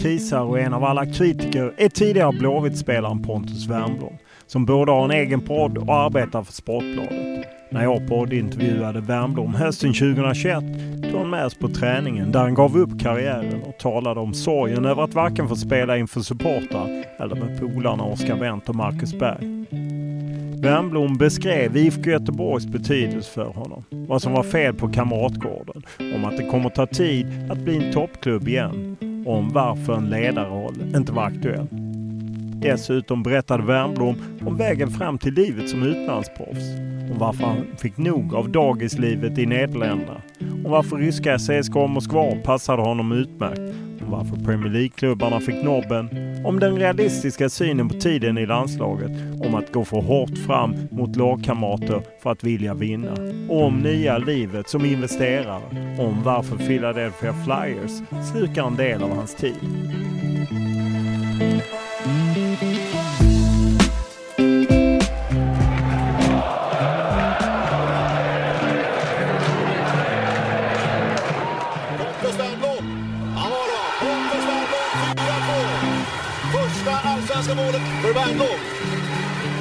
Krisar och en av alla kritiker är tidigare Blåvitt-spelaren Pontus Wernbloom som både har en egen podd och arbetar för Sportbladet. När jag poddintervjuade Wernbloom hösten 2021 tog han med oss på träningen där han gav upp karriären och talade om sorgen över att varken få spela inför supportrar eller med polarna Oskar Wendt och Marcus Berg. Wernbloom beskrev IFK Göteborgs betydelse för honom, vad som var fel på Kamratgården, om att det kommer ta tid att bli en toppklubb igen om varför en ledarroll inte var aktuell. Dessutom berättade Wernbloom om vägen fram till livet som utlandsproffs. Om varför han fick nog av dagislivet i Nederländerna. Om varför ryska CSKA Moskva passade honom utmärkt. Varför Premier League-klubbarna fick nobben. Om den realistiska synen på tiden i landslaget. Om att gå för hårt fram mot lagkamrater för att vilja vinna. Och om nya livet som investerare. Om varför Philadelphia Flyers slukar en del av hans tid.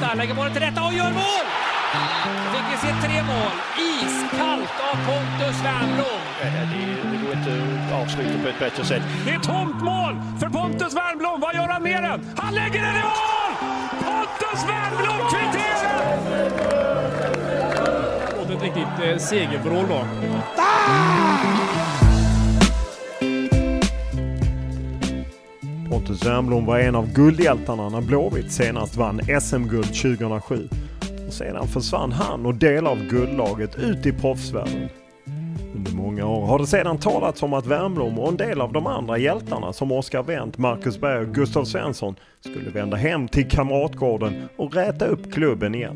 Där lägger bollen till rätta och gör mål! Fick vi se tre mål. Iskallt av Pontus Wernbloom. Det går inte att avsluta på ett bättre sätt. Det är tomt mål för Pontus Wernbloom. Vad gör han med den? Han lägger den i mål! Pontus Wernbloom kvitterar! Och ett riktigt eh, segervrål då. Pontus Wernbloom var en av guldhjältarna när Blåvitt senast vann SM-guld 2007. Och sedan försvann han och delar av guldlaget ut i proffsvärlden. Under många år har det sedan talats om att Wernbloom och en del av de andra hjältarna som Oskar Wendt, Marcus Berg och Gustav Svensson skulle vända hem till Kamratgården och räta upp klubben igen.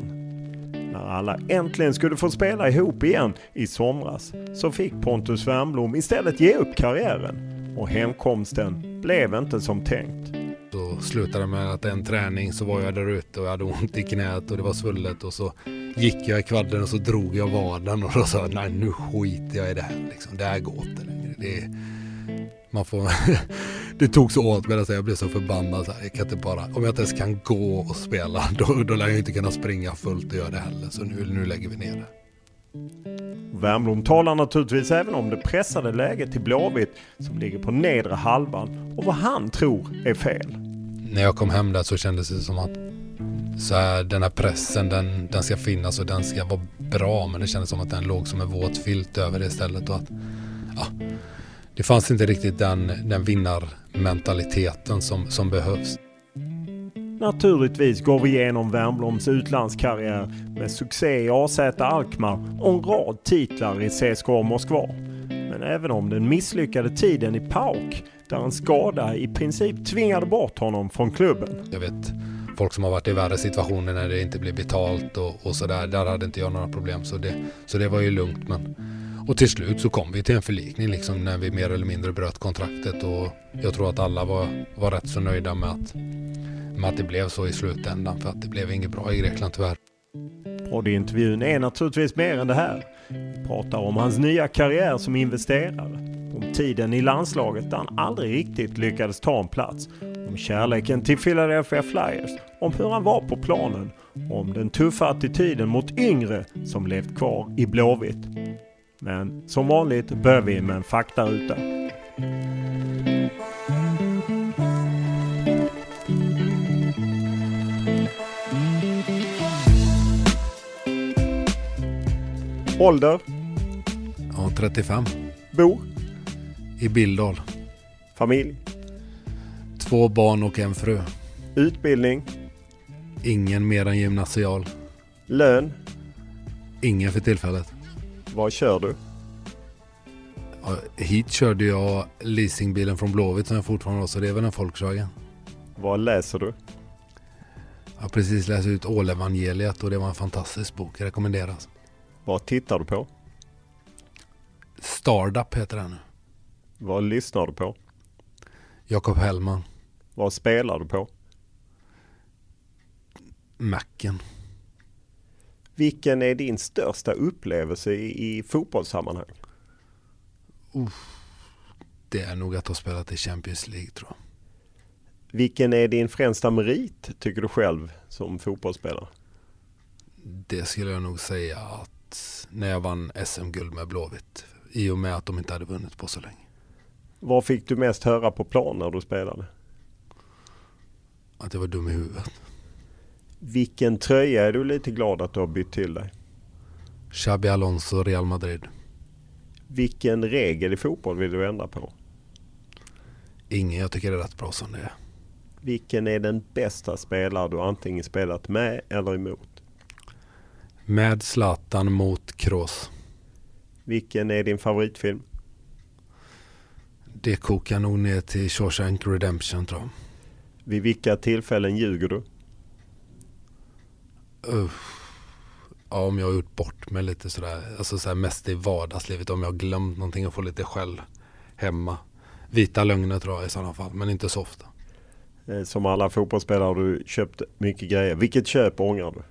När alla äntligen skulle få spela ihop igen i somras så fick Pontus Wernbloom istället ge upp karriären och hemkomsten blev inte som tänkt. Så slutade det med att en träning så var jag där ute och jag hade ont i knät och det var svullet och så gick jag i kvadden och så drog jag vaden och då sa jag nej nu skiter jag i det här liksom. Det här går inte längre. Det, man får, det tog så åt mig, jag blev så förbannad. Så här, jag kan inte bara, om jag inte ens kan gå och spela då, då lär jag inte kunna springa fullt och göra det heller. Så nu, nu lägger vi ner det. Wernbloom talar naturligtvis även om det pressade läget till Blåvitt som ligger på nedre halvan och vad han tror är fel. När jag kom hem där så kändes det som att så här, den här pressen den, den ska finnas och den ska vara bra men det kändes som att den låg som en våt filt över det istället och att ja, det fanns inte riktigt den, den vinnarmentaliteten som, som behövs. Naturligtvis går vi igenom Wernbloms utlandskarriär med succé i AZ Alkmaar och en rad titlar i CSKA Moskva. Men även om den misslyckade tiden i PAOK där en skada i princip tvingade bort honom från klubben. Jag vet folk som har varit i värre situationer när det inte blir betalt och, och sådär. Där hade inte jag några problem så det, så det var ju lugnt. Men, och till slut så kom vi till en förlikning liksom när vi mer eller mindre bröt kontraktet och jag tror att alla var, var rätt så nöjda med att, med att det blev så i slutändan för att det blev inget bra i Grekland tyvärr. Poddintervjun är naturligtvis mer än det här. Vi pratar om hans nya karriär som investerare, om tiden i landslaget där han aldrig riktigt lyckades ta en plats, om kärleken till Philadelphia Flyers, om hur han var på planen, om den tuffa attityden mot yngre som levt kvar i Blåvitt. Men som vanligt börjar vi med en faktaruta. Ålder? Ja, 35. Bor? I Bildal. Familj? Två barn och en fru. Utbildning? Ingen mer än gymnasial. Lön? Ingen för tillfället. Vad kör du? Ja, hit körde jag leasingbilen från Blåvitt som jag fortfarande har så det är väl en Volkswagen. Vad läser du? Jag har precis läst ut Ålevangeliet och det var en fantastisk bok. Rekommenderas. Vad tittar du på? Startup heter den. Vad lyssnar du på? Jakob Hellman. Vad spelar du på? Macken. Vilken är din största upplevelse i, i fotbollssammanhang? Det är nog att ha spelat i Champions League tror jag. Vilken är din främsta merit tycker du själv som fotbollsspelare? Det skulle jag nog säga att när jag vann SM-guld med Blåvitt. I och med att de inte hade vunnit på så länge. Vad fick du mest höra på plan när du spelade? Att jag var dum i huvudet. Vilken tröja är du lite glad att du har bytt till dig? Xabi Alonso, Real Madrid. Vilken regel i fotboll vill du ändra på? Ingen jag tycker är rätt bra som det är. Vilken är den bästa spelare du antingen spelat med eller emot? Med Zlatan mot Kroos. Vilken är din favoritfilm? Det kokar nog ner till Shawshank Redemption tror jag. Vid vilka tillfällen ljuger du? Uff. Ja, om jag har gjort bort mig lite sådär. Alltså så här mest i vardagslivet. Om jag har glömt någonting och får lite skäll hemma. Vita lögner tror jag i sådana fall. Men inte så ofta. Eh, Som alla fotbollsspelare har du köpt mycket grejer. Vilket köp ångrar du?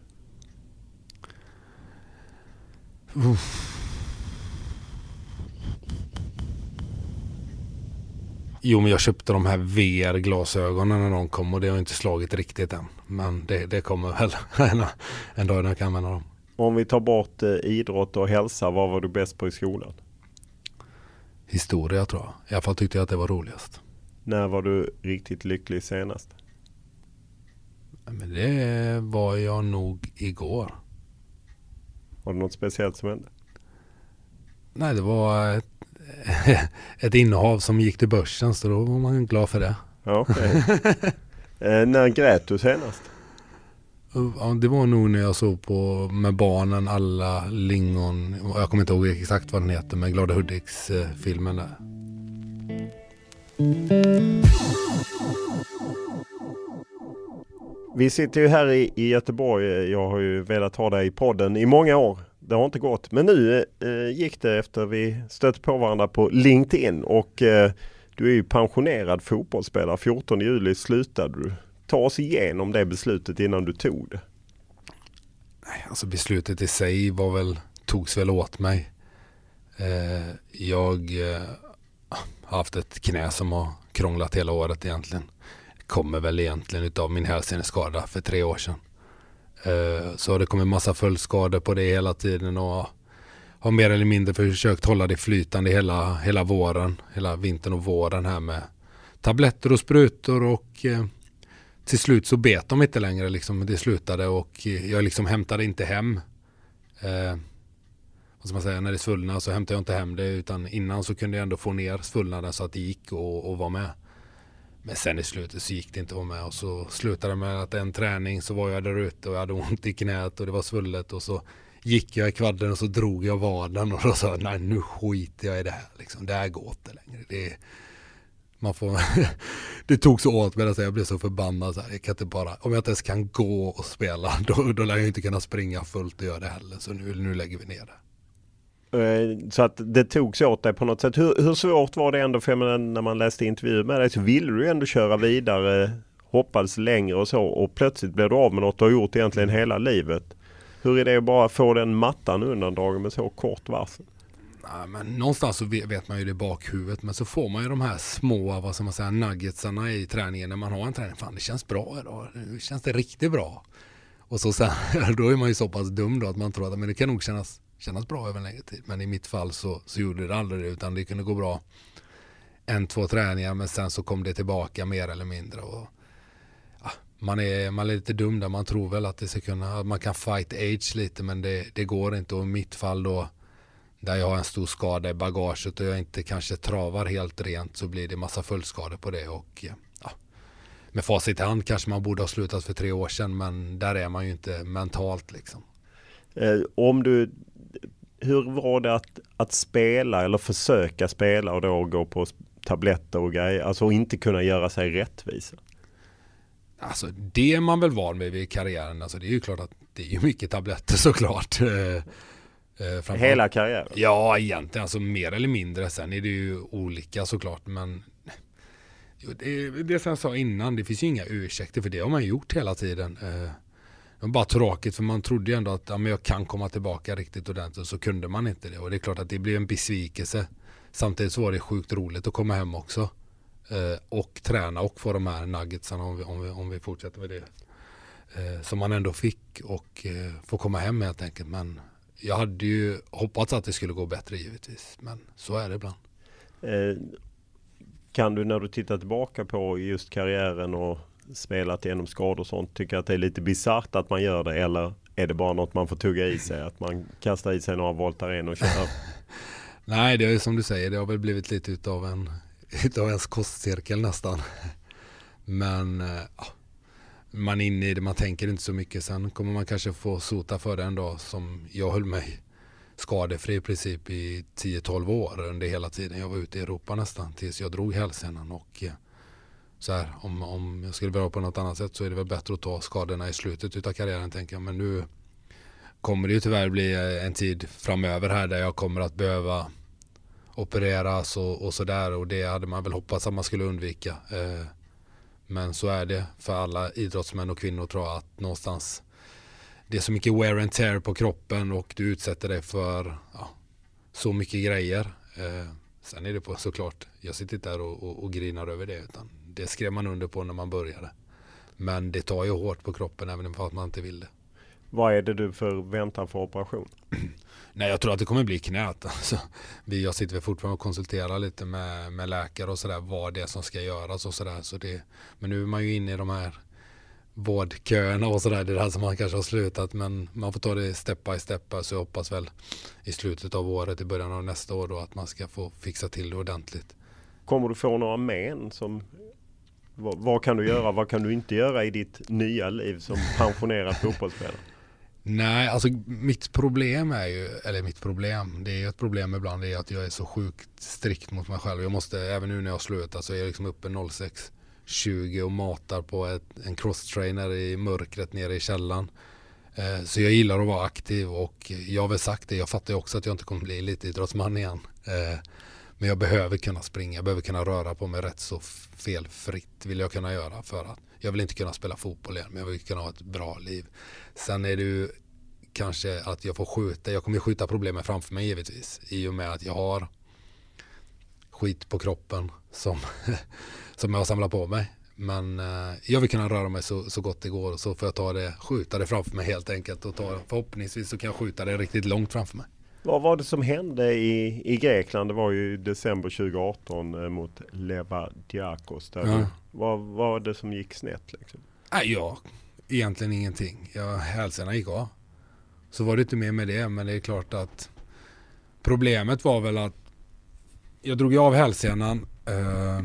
Jo, men jag köpte de här VR-glasögonen när de kom och det har inte slagit riktigt än. Men det, det kommer väl en, en dag när jag kan använda dem. Om vi tar bort eh, idrott och hälsa, vad var du bäst på i skolan? Historia tror jag. I alla fall tyckte jag att det var roligast. När var du riktigt lycklig senast? Men det var jag nog igår. Var det något speciellt som hände? Nej, det var ett, ett innehav som gick till börsen så då var man glad för det. Ja, okej. eh, när grät du senast? Ja, det var nog när jag såg på med barnen alla lingon. Jag kommer inte ihåg exakt vad den heter men Glada Hudiks-filmen där. Vi sitter ju här i, i Göteborg. Jag har ju velat ha dig i podden i många år. Det har inte gått. Men nu eh, gick det efter vi stötte på varandra på LinkedIn och eh, du är ju pensionerad fotbollsspelare. 14 juli slutade du. Ta oss igenom det beslutet innan du tog det. Alltså beslutet i sig var väl, togs väl åt mig. Eh, jag eh, har haft ett knä som har krånglat hela året egentligen. Kommer väl egentligen utav min hälseneskada för tre år sedan. Eh, så har det kommit massa följdskador på det hela tiden och har mer eller mindre försökt hålla det flytande hela, hela våren, hela vintern och våren här med tabletter och sprutor och eh, till slut så bet de inte längre liksom. Det slutade och jag liksom hämtade inte hem. Eh, vad ska man säga, när det svullnade så hämtade jag inte hem det utan innan så kunde jag ändå få ner svullnaden så att det gick och, och var med. Men sen i slutet så gick det inte att vara med och så slutade det med att en träning så var jag där ute och jag hade ont i knät och det var svullet och så gick jag i kvadden och så drog jag vaden och då sa jag nej nu skiter jag i det här liksom. Det här går inte längre. Det, man får, det tog så åt mig, jag blev så förbannad. Så här, jag kan inte bara, om jag inte ens kan gå och spela, då, då lär jag inte kunna springa fullt och göra det heller. Så nu, nu lägger vi ner det. Eh, så att det togs åt dig på något sätt. Hur, hur svårt var det ändå för menar, när man läste intervjuer med dig så ville du ändå köra vidare, hoppades längre och så och plötsligt blev du av med något du har gjort egentligen hela livet. Hur är det att bara få den mattan undandragen med så kort varsel? Nej, men någonstans så vet man ju det i bakhuvudet men så får man ju de här små vad ska man säga, nuggetsarna i träningen när man har en träning. Fan det känns bra idag, nu känns det riktigt bra. Och så sen, då är man ju så pass dum då att man tror att men det kan nog kännas, kännas bra över en längre tid. Men i mitt fall så, så gjorde det aldrig det utan det kunde gå bra en, två träningar men sen så kom det tillbaka mer eller mindre. Och, ja, man, är, man är lite dum där, man tror väl att det ska kunna, att man kan fight age lite men det, det går inte och i mitt fall då där jag har en stor skada i bagaget och jag inte kanske travar helt rent så blir det massa följdskador på det och ja, med facit i hand kanske man borde ha slutat för tre år sedan men där är man ju inte mentalt liksom. Eh, om du, hur var det att, att spela eller försöka spela och då gå på tabletter och grejer, alltså inte kunna göra sig rättvisa? Alltså det är man väl van vid i karriären, alltså det är ju klart att det är mycket tabletter såklart. Eh, Eh, Hela karriären? Ja, egentligen. Alltså mer eller mindre. Sen är det ju olika såklart. Men det, det som jag sa innan, det finns ju inga ursäkter för det har man gjort hela tiden. Eh, men bara tråkigt för man trodde ju ändå att ja, men jag kan komma tillbaka riktigt ordentligt så kunde man inte det. Och det är klart att det blev en besvikelse. Samtidigt så var det sjukt roligt att komma hem också. Eh, och träna och få de här nuggetsarna om vi, om vi, om vi fortsätter med det. Eh, som man ändå fick och eh, få komma hem helt enkelt. Men jag hade ju hoppats att det skulle gå bättre givetvis. Men så är det ibland. Eh, kan du när du tittar tillbaka på just karriären och spelat genom skador och sånt tycker att det är lite bisarrt att man gör det eller är det bara något man får tugga i sig? Att man kastar i sig några Voltaren och kör? Nej, det är som du säger, det har väl blivit lite utav en utav ens kostcirkel nästan. Men eh, ja, man är inne i det, man tänker inte så mycket. Sen kommer man kanske få sota för det en dag som jag höll mig skadefri i princip i 10-12 år under hela tiden jag var ute i Europa nästan tills jag drog hälsenan och eh, så här, om, om jag skulle börja på något annat sätt så är det väl bättre att ta skadorna i slutet av karriären tänker jag. Men nu kommer det ju tyvärr bli eh, en tid framöver här där jag kommer att behöva opereras och, och sådär och det hade man väl hoppats att man skulle undvika. Eh, men så är det för alla idrottsmän och kvinnor tror jag att någonstans det är så mycket wear and tear på kroppen och du utsätter dig för ja, så mycket grejer. Eh, sen är det på såklart, jag sitter inte där och, och, och, grinar över det utan det skrev man under på när man började. Men det tar ju hårt på kroppen även om man inte vill det. Vad är det du förväntar för operation? Nej, jag tror att det kommer bli knät. Alltså, vi, jag sitter fortfarande och konsulterar lite med, med läkare och sådär vad det är som ska göras och sådär. Så det, men nu är man ju inne i de här vårdköerna och sådär. Det är det här som man kanske har slutat men man får ta det step by step. Så jag hoppas väl i slutet av året, i början av nästa år då att man ska få fixa till det ordentligt. Kommer du få några men som vad, vad kan du göra, vad kan du inte göra i ditt nya liv som pensionerad fotbollsspelare? Nej, alltså mitt problem är ju, eller mitt problem, det är ju ett problem ibland, det är att jag är så sjukt strikt mot mig själv. Jag måste, även nu när jag slutar så är jag liksom uppe 06.20 och matar på ett, en crosstrainer i mörkret nere i källaren. Eh, så jag gillar att vara aktiv och jag har väl sagt det, jag fattar ju också att jag inte kommer bli elitidrottsman igen. Eh, men jag behöver kunna springa, jag behöver kunna röra på mig rätt så felfritt vill jag kunna göra för att jag vill inte kunna spela fotboll igen men jag vill kunna ha ett bra liv. Sen är det ju kanske att jag får skjuta, jag kommer skjuta problemen framför mig givetvis i och med att jag har skit på kroppen som, som jag har samlat på mig. Men eh, jag vill kunna röra mig så, så gott det går och så får jag ta det, skjuta det framför mig helt enkelt och ta, förhoppningsvis så kan jag skjuta det riktigt långt framför mig. Vad var det som hände i, i Grekland? Det var ju december 2018 eh, mot Leva Diakos. Där ja. vad var det som gick snett? Liksom? Nej, ja, egentligen ingenting. Jag, hälsorna gick av. Så var det inte mer med det, men det är klart att problemet var väl att jag drog av hälsenan. Eh,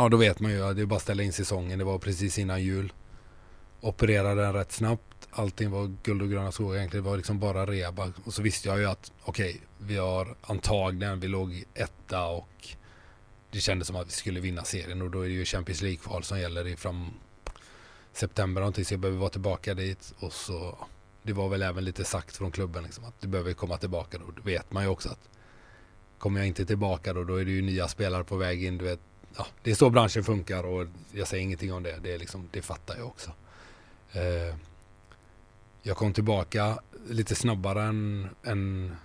Ja, då vet man ju att det är bara att ställa in säsongen. Det var precis innan jul. Opererade den rätt snabbt. Allting var guld och gröna skogar egentligen. Det var liksom bara reba. Och så visste jag ju att okej, okay, vi har antagligen, vi låg etta och det kändes som att vi skulle vinna serien och då är det ju Champions League-kval som gäller i fram september någonting så jag behöver vara tillbaka dit och så det var väl även lite sagt från klubben liksom, att du behöver komma tillbaka då. Då vet man ju också att kommer jag inte tillbaka då, då är det ju nya spelare på väg in. Du vet, ja, det är så branschen funkar och jag säger ingenting om det. Det, är liksom, det fattar jag också. Eh, jag kom tillbaka lite snabbare än, än,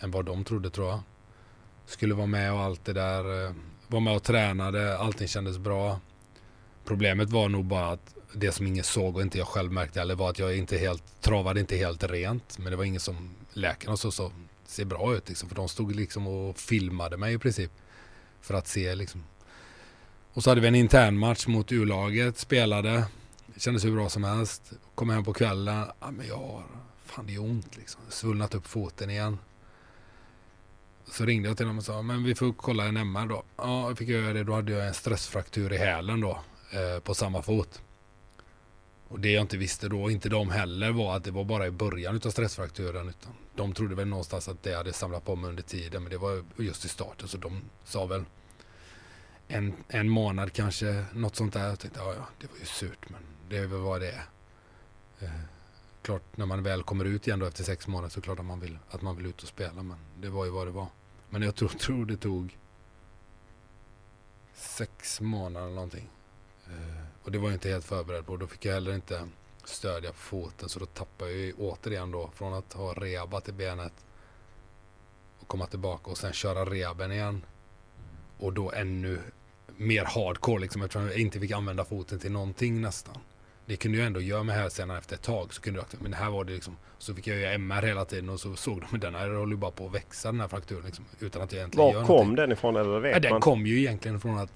än vad de trodde tror jag. Skulle vara med och allt det där. Eh, var med och tränade, allting kändes bra. Problemet var nog bara att det som ingen såg och inte jag själv märkte heller var att jag inte helt travade inte helt rent. Men det var ingen som läkarna så så ser bra ut liksom. För de stod liksom och filmade mig i princip. För att se liksom. Och så hade vi en intern match mot U-laget, spelade. Det kändes hur bra som helst. Kom hem på kvällen. Ja, men jag har, fan det gör ont liksom. Svullnat upp foten igen. Så ringde jag till dem och sa, men vi får kolla en MR då. Ja, jag fick göra det. Då hade jag en stressfraktur i hälen då. Eh, på samma fot. Och det jag inte visste då, inte de heller, var att det var bara i början av stressfrakturen. Utan de trodde väl någonstans att det hade samlat på mig under tiden. Men det var just i starten. Så de sa väl en, en månad kanske, något sånt där. Jag tänkte, ja, ja, det var ju surt. Men det är väl vad det är. Eh, klart, när man väl kommer ut igen då efter sex månader så klart att man vill, att man vill ut och spela. Men det var ju vad det var. Men jag tror, tror det tog sex månader eller någonting. Eh, och det var jag inte helt förberedd på. Då fick jag heller inte stödja på foten. Så då tappade jag ju återigen då från att ha rehabat i benet och komma tillbaka och sen köra rehaben igen. Och då ännu mer hardcore liksom eftersom jag inte fick använda foten till någonting nästan. Det kunde jag ändå göra med hälsenan efter ett tag. Så kunde jag, men här var det liksom, så fick jag göra MR hela tiden och så såg de att den här håller bara på att växa den här frakturen liksom, utan att jag egentligen Var gör kom någonting. den ifrån eller vet Ja, den man? kom ju egentligen från att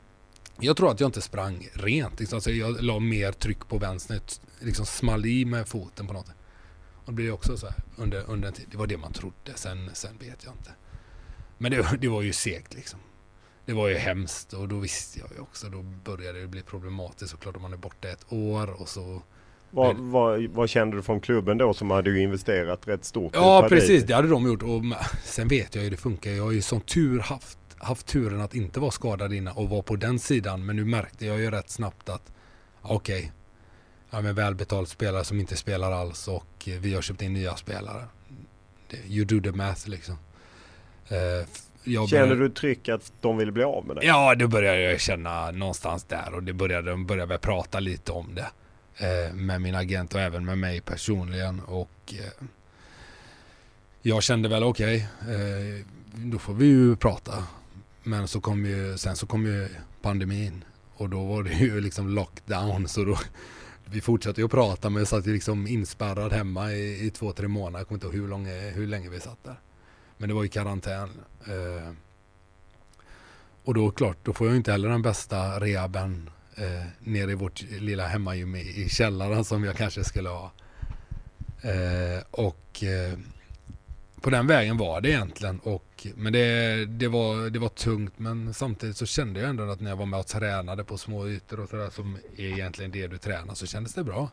jag tror att jag inte sprang rent. Liksom. Alltså jag la mer tryck på vänster. Liksom small i med foten på något sätt. Och det blev också så här under, under en tid. Det var det man trodde. Sen, sen vet jag inte. Men det, det var ju segt liksom. Det var ju hemskt och då visste jag ju också. Då började det bli problematiskt såklart om man är borta ett år och så. Vad, vad, vad kände du från klubben då som hade ju investerat rätt stort? Ja precis, det hade de gjort. Och sen vet jag ju det funkar. Jag har ju som tur haft, haft turen att inte vara skadad innan och vara på den sidan. Men nu märkte jag ju rätt snabbt att okej, okay, ja, men välbetald spelare som inte spelar alls och eh, vi har köpt in nya spelare. You do the math liksom. Känner började- du tryck att de ville bli av med dig? Ja, då började jag känna någonstans där och det började, de började väl prata lite om det. Eh, med min agent och även med mig personligen. Och eh, jag kände väl okej, eh, då får vi ju prata. Men så kom ju, sen så kom ju pandemin och då var det ju liksom lockdown. Så då, vi fortsatte ju att prata men jag satt ju liksom inspärrad hemma i, i två, tre månader. Jag kommer inte ihåg hur länge, hur länge vi satt där. Men det var ju karantän. Eh, och då klart, då får jag inte heller den bästa rehaben eh, nere i vårt lilla hemmagym i, i källaren som jag kanske skulle ha. Eh, och eh, på den vägen var det egentligen. Och, men det, det, var, det var tungt men samtidigt så kände jag ändå att när jag var med och tränade på små ytor och sådär som är egentligen det du tränar så kändes det bra.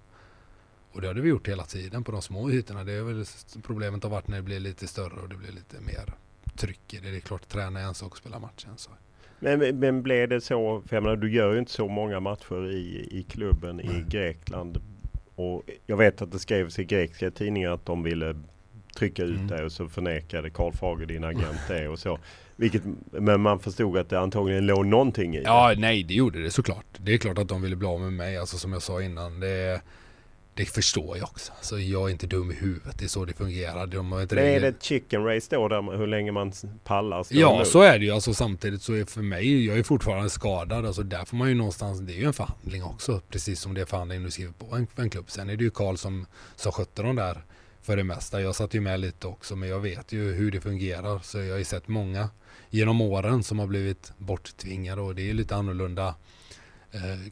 Och det hade vi gjort hela tiden på de små ytorna. Det är väl problemet har varit när det blir lite större och det blir lite mer tryck i det. Det är klart, träna en sak, spela match är en sak. Men, men- blev det så, för jag menar, du gör ju inte så många matcher i, i klubben i Grekland. Och jag vet att det skrevs i grekiska tidningar att de ville trycka ut Mm. dig och så förnekade Karl Fager, din agent, det och så. Vilket, men man förstod att det antagligen låg någonting i det. Ja, nej det gjorde det såklart. Det är klart att de ville bli av med mig. Alltså som jag sa innan. Det, det förstår jag också. Så jag är inte dum i huvudet. Det är så det fungerar. De har ett Men är det ett chicken race då, där hur länge man pallar Ja, så är det ju. Alltså, samtidigt så är för mig, jag är fortfarande skadad. Alltså, där får man ju någonstans, det är ju en förhandling också. Precis som det är förhandling du skriver på en, en klubb. Sen är det ju Karl som, som skötte de där för det mesta. Jag satt ju med lite också, men jag vet ju hur det fungerar. Så jag har ju sett många genom åren som har blivit borttvingade och det är lite annorlunda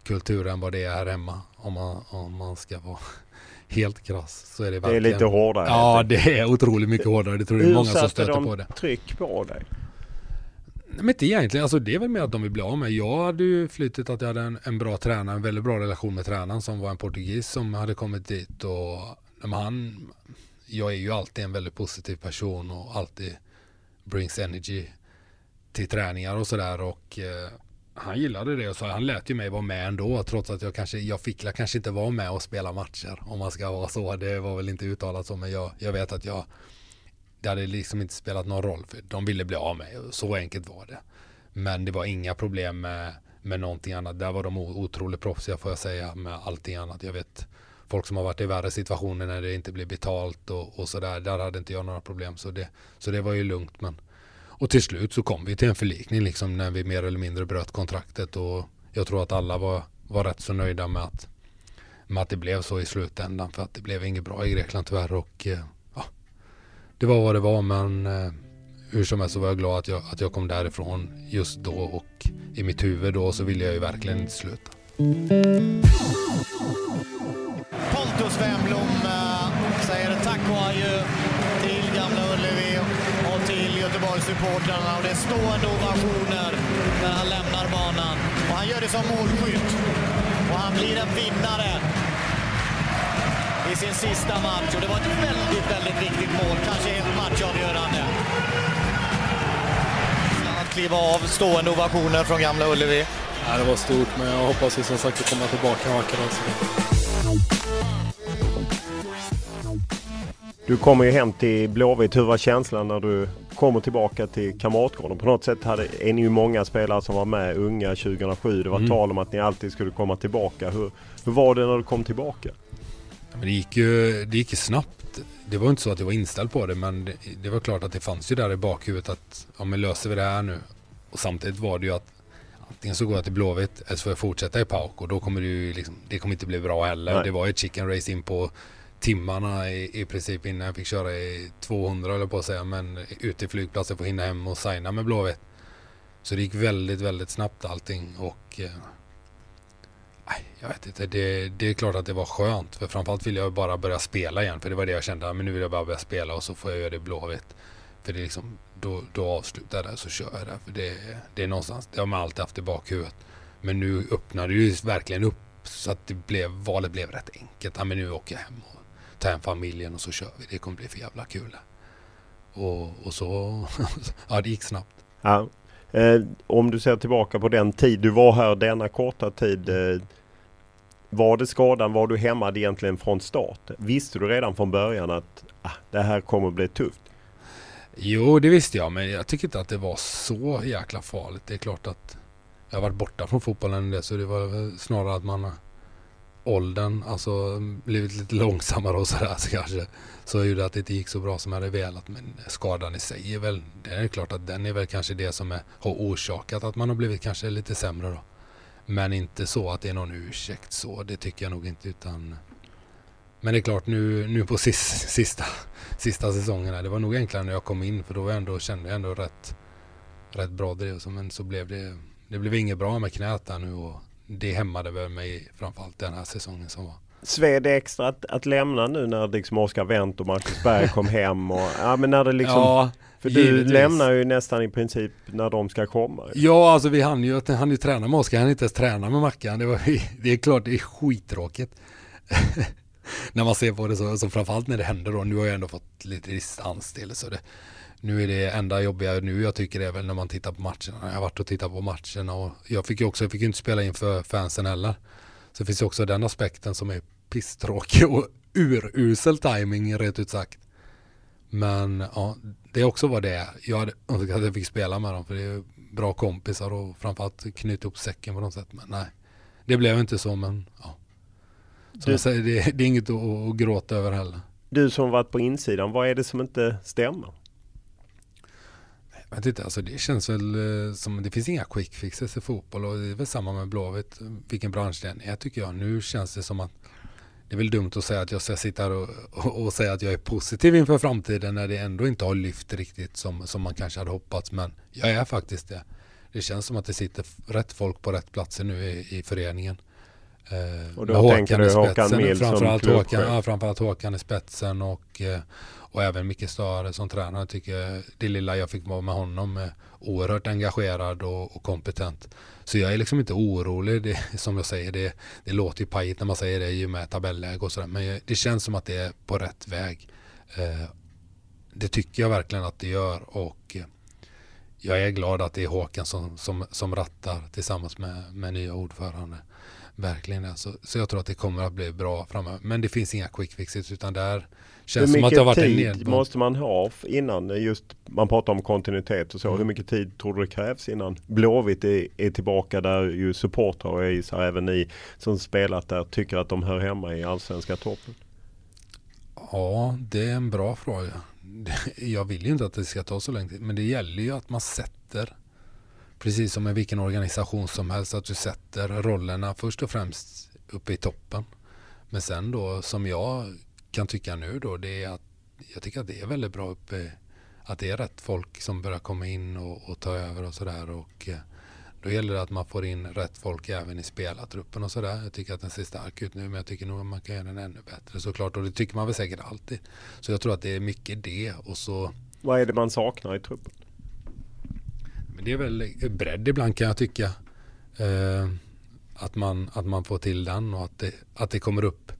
kultur än vad det är här hemma. Om man, om man ska vara helt krass så är det Det är verkligen. lite hårdare. Ja, det är otroligt mycket hårdare. Det tror jag är Hur många som stöter de på det. tryck på dig? Nej, men inte egentligen, alltså det är väl mer att de vill bli av med. Jag hade ju flyttat att jag hade en, en bra tränare, en väldigt bra relation med tränaren som var en portugis som hade kommit dit och han, jag är ju alltid en väldigt positiv person och alltid brings energy till träningar och sådär och eh, han gillade det och sa han lät ju mig vara med ändå trots att jag kanske, jag fick kanske inte vara med och spela matcher om man ska vara så. Det var väl inte uttalat så men jag, jag vet att jag det hade liksom inte spelat någon roll för de ville bli av mig och så enkelt var det. Men det var inga problem med, med någonting annat. Där var de otroligt proffsiga får jag säga med allting annat. Jag vet folk som har varit i värre situationer när det inte blir betalt och, och sådär. Där hade inte jag några problem så det, så det var ju lugnt. Men, och till slut så kom vi till en förlikning liksom när vi mer eller mindre bröt kontraktet och jag tror att alla var, var rätt så nöjda med att, med att det blev så i slutändan för att det blev inget bra i Grekland tyvärr och eh, ja, det var vad det var men eh, hur som helst så var jag glad att jag, att jag kom därifrån just då och i mitt huvud då så ville jag ju verkligen inte sluta. Pontus Wernbloom äh, säger tack och adjö Göteborgssupportrarna och det är stående ovationer när han lämnar banan. Och han gör det som målskytt och han blir en vinnare i sin sista match och det var ett väldigt, väldigt viktigt mål, kanske helt matchavgörande. Att kliva av stående ovationer från Gamla Ullevi. Ja, det var stort, men jag hoppas ju som sagt att komma tillbaka vackert Du kommer ju hem till Blåvitt. Hur var känslan när du kommer tillbaka till Kamratgården? På något sätt hade, är ni ju många spelare som var med unga 2007. Det var mm. tal om att ni alltid skulle komma tillbaka. Hur, hur var det när du kom tillbaka? Ja, det, gick ju, det gick ju snabbt. Det var inte så att jag var inställd på det men det, det var klart att det fanns ju där i bakhuvudet att ja, men löser vi det här nu? Och samtidigt var det ju att antingen så går jag till Blåvitt eller så får jag fortsätta i PAOK och då kommer det ju liksom, det kommer inte bli bra heller. Nej. Det var ju ett chicken race in på timmarna i, i princip innan jag fick köra i 200 eller på att säga men ute i flygplatsen för att hinna hem och signa med Blåvitt. Så det gick väldigt, väldigt snabbt allting och eh, jag vet inte, det, det, är klart att det var skönt för framförallt ville jag bara börja spela igen för det var det jag kände, men nu vill jag bara börja spela och så får jag göra det i Blåvitt. För det är liksom, då, då avslutar jag det så kör jag det. För det, det är någonstans, det har man alltid haft i bakhuvudet. Men nu öppnade det ju verkligen upp så att det blev, valet blev rätt enkelt. Ja, men nu åker jag hem tar hem familjen och så kör vi. Det kommer bli för jävla kul. Och, och så, ja det gick snabbt. Ja. Eh, om du ser tillbaka på den tid du var här, denna korta tid. Eh, var det skadan, var du hämmad egentligen från start? Visste du redan från början att ah, det här kommer bli tufft? Jo, det visste jag, men jag tycker inte att det var så jäkla farligt. Det är klart att jag har varit borta från fotbollen det, så det var snarare att man åldern, alltså blivit lite långsammare och sådär så kanske så gjorde att det inte gick så bra som jag hade velat. Men skadan i sig är väl, det är klart att den är väl kanske det som är, har orsakat att man har blivit kanske lite sämre då. Men inte så att det är någon ursäkt så, det tycker jag nog inte utan Men det är klart nu, nu på sista, sista, sista säsongerna, det var nog enklare när jag kom in för då var jag ändå, kände jag ändå rätt, rätt bra driv. Men så blev det, det blev inget bra med knät där nu och det hämmade väl mig framförallt den här säsongen som var. Sved det extra att, att lämna nu när liksom Oskar Wendt och Marcus Berg kom hem? Och, ja, men när det liksom, ja, för du givetvis. lämnar ju nästan i princip när de ska komma. Ja, alltså vi hann ju, hann ju träna med Oskar, han inte ens träna med Mackan. Det, var, det är klart, det är skittråkigt. när man ser på det så, så framförallt när det händer då. Nu har jag ändå fått lite distans till så det. Nu är det enda jobbiga nu jag tycker det är väl när man tittar på matcherna. Jag har varit och tittat på matcherna och jag fick ju också, jag fick ju inte spela inför fansen heller. Så det finns ju också den aspekten som är pisstråkig och urusel timing rätt ut sagt. Men ja, det är också vad det är. Jag hade önskat att jag fick spela med dem för det är bra kompisar och framförallt knyta ihop säcken på något sätt. Men nej, det blev inte så men ja. Som jag säger, det, det är inget att, att gråta över heller. Du som varit på insidan, vad är det som inte stämmer? Jag vet inte, alltså det känns väl eh, som det finns inga quick fixes i fotboll och det är väl samma med Blåvitt. Vilken bransch det än är tycker jag. Nu känns det som att det är väl dumt att säga att jag ska sitta här och, och, och, säga att jag är positiv inför framtiden när det ändå inte har lyft riktigt som, som man kanske hade hoppats. Men jag är faktiskt det. Det känns som att det sitter rätt folk på rätt platser nu i, i föreningen. och då tänker du Håkan Mild som Håkan, ja, framförallt Håkan i spetsen och, och även Micke Stare som tränare tycker det lilla jag fick vara med honom är oerhört engagerad och, och kompetent. Så jag är liksom inte orolig. Det, som jag säger, det, det låter ju pajigt när man säger det i med tabelläge och sådär. Men det känns som att det är på rätt väg. Eh, det tycker jag verkligen att det gör. Och jag är glad att det är Håkan som, som, som rattar tillsammans med, med nya ordförande. Verkligen. Så, så jag tror att det kommer att bli bra framöver. Men det finns inga quick fixes utan där Känns hur mycket tid måste man ha innan just man pratar om kontinuitet och så. Mm. Hur mycket tid tror du det krävs innan Blåvitt är, är tillbaka där ju supportrar och jag gissar även ni som spelat där tycker att de hör hemma i allsvenska toppen? Ja, det är en bra fråga. Jag vill ju inte att det ska ta så lång tid, men det gäller ju att man sätter precis som med vilken organisation som helst, att du sätter rollerna först och främst uppe i toppen. Men sen då som jag kan tycka nu då det är att jag tycker att det är väldigt bra uppe att det är rätt folk som börjar komma in och, och ta över och sådär och eh, då gäller det att man får in rätt folk även i spelartruppen och sådär. Jag tycker att den ser stark ut nu men jag tycker nog att man kan göra den ännu bättre såklart och det tycker man väl säkert alltid. Så jag tror att det är mycket det och så Vad är det man saknar i truppen? Men det är väl bredd ibland kan jag tycka. Eh, att, man, att man får till den och att det, att det kommer upp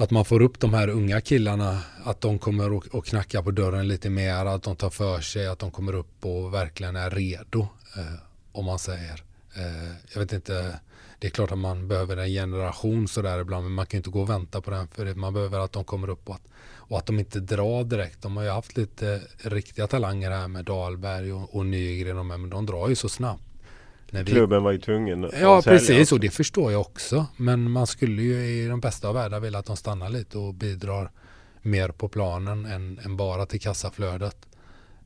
att man får upp de här unga killarna, att de kommer och, knacka på dörren lite mer, att de tar för sig, att de kommer upp och verkligen är redo, eh, om man säger. Eh, jag vet inte, det är klart att man behöver en generation sådär ibland, men man kan inte gå och vänta på den, för man behöver att de kommer upp och att, och att de inte drar direkt. De har ju haft lite riktiga talanger här med Dahlberg och, och Nygren, och med, men de drar ju så snabbt. Vi... Klubben var ju tvungen Ja precis och det förstår jag också. Men man skulle ju i de bästa av världar vilja att de stannar lite och bidrar mer på planen än, än bara till kassaflödet.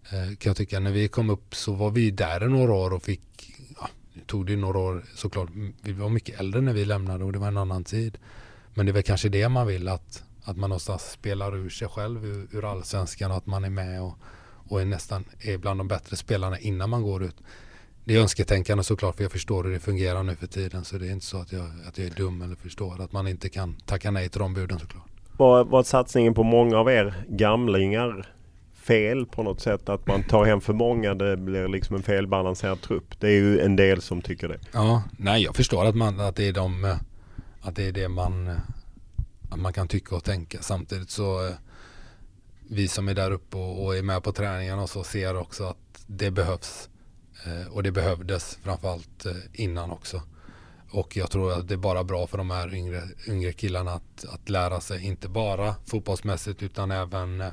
Eh, kan jag tycka. När vi kom upp så var vi där i några år och fick, ja, det tog det några år såklart. Vi var mycket äldre när vi lämnade och det var en annan tid. Men det är väl kanske det man vill att, att man någonstans spelar ur sig själv ur, ur allsvenskan och att man är med och, och är nästan är bland de bättre spelarna innan man går ut det är önsketänkande såklart för jag förstår hur det fungerar nu för tiden så det är inte så att jag, att jag är dum eller förstår att man inte kan tacka nej till de buden såklart. Var, var satsningen på många av er gamlingar fel på något sätt? Att man tar hem för många, det blir liksom en felbalanserad trupp. Det är ju en del som tycker det. Ja, nej jag förstår att, man, att, det, är de, att det är det man, att man kan tycka och tänka. Samtidigt så vi som är där uppe och, och är med på träningarna och så ser också att det behövs Eh, Eh, och det behövdes framförallt eh, innan också. Och jag tror att det är bara bra för de här yngre, yngre killarna att, att lära sig, inte bara fotbollsmässigt utan även eh,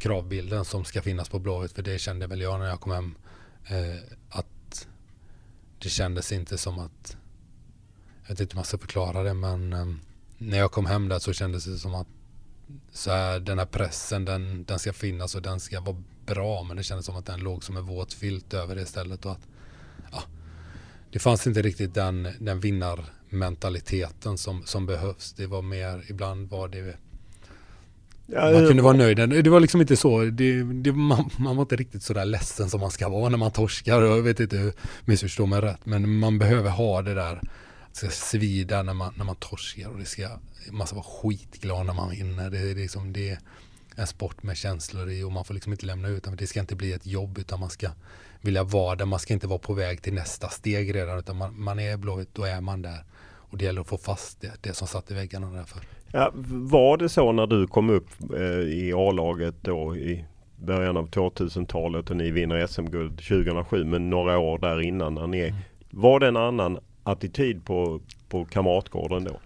kravbilden som ska finnas på Blåvitt. För det kände väl jag när jag kom hem. Eh, att det kändes inte som att, jag vet inte hur man ska förklara det, men eh, när jag kom hem där så kändes det som att så här, den här pressen den, den ska finnas och den ska vara bra men det kändes som att den låg som en våt filt över det istället. Och att, ja, det fanns inte riktigt den, den vinnarmentaliteten som, som behövs. Det var mer, ibland var det Ja, man kunde vara nöjd. Det var liksom inte så. Det, det, man, man, var inte riktigt så där ledsen som man ska vara när man torskar. Jag vet inte, missförstå mig rätt. Men man behöver ha det där. Det ska svida när man, när man torskar och det ska, man ska vara skitglad när man vinner. Det, det, liksom, det, en sport med känslor i och man får liksom inte lämna ut det ska inte bli ett jobb utan man ska vilja vara där. Man ska inte vara på väg till nästa steg redan utan man, man är blåvitt, då är man där. Och det gäller att få fast det, det som satt i väggarna därför. Ja, var det så när du kom upp eh, i A-laget då i början av 2000-talet och ni vinner SM-guld 2007 men några år där innan när ni är. Mm. Var det en annan attityd på, på Kamratgården då?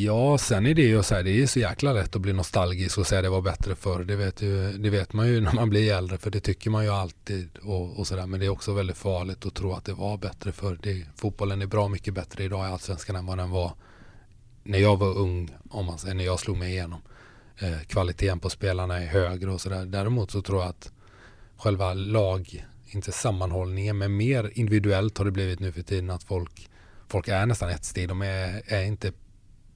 Ja, sen är det ju så här, det är så jäkla lätt att bli nostalgisk och säga det var bättre förr. Det vet, ju, det vet man ju när man blir äldre för det tycker man ju alltid och, och sådär. Men det är också väldigt farligt att tro att det var bättre förr. Det, fotbollen är bra mycket bättre idag i allsvenskan än vad den var när jag var ung, om man säger, när jag slog mig igenom. Eh, kvaliteten på spelarna är högre och sådär. Däremot så tror jag att själva lag, inte sammanhållningen, men mer individuellt har det blivit nu för tiden att folk, folk är nästan ett steg. De är, är inte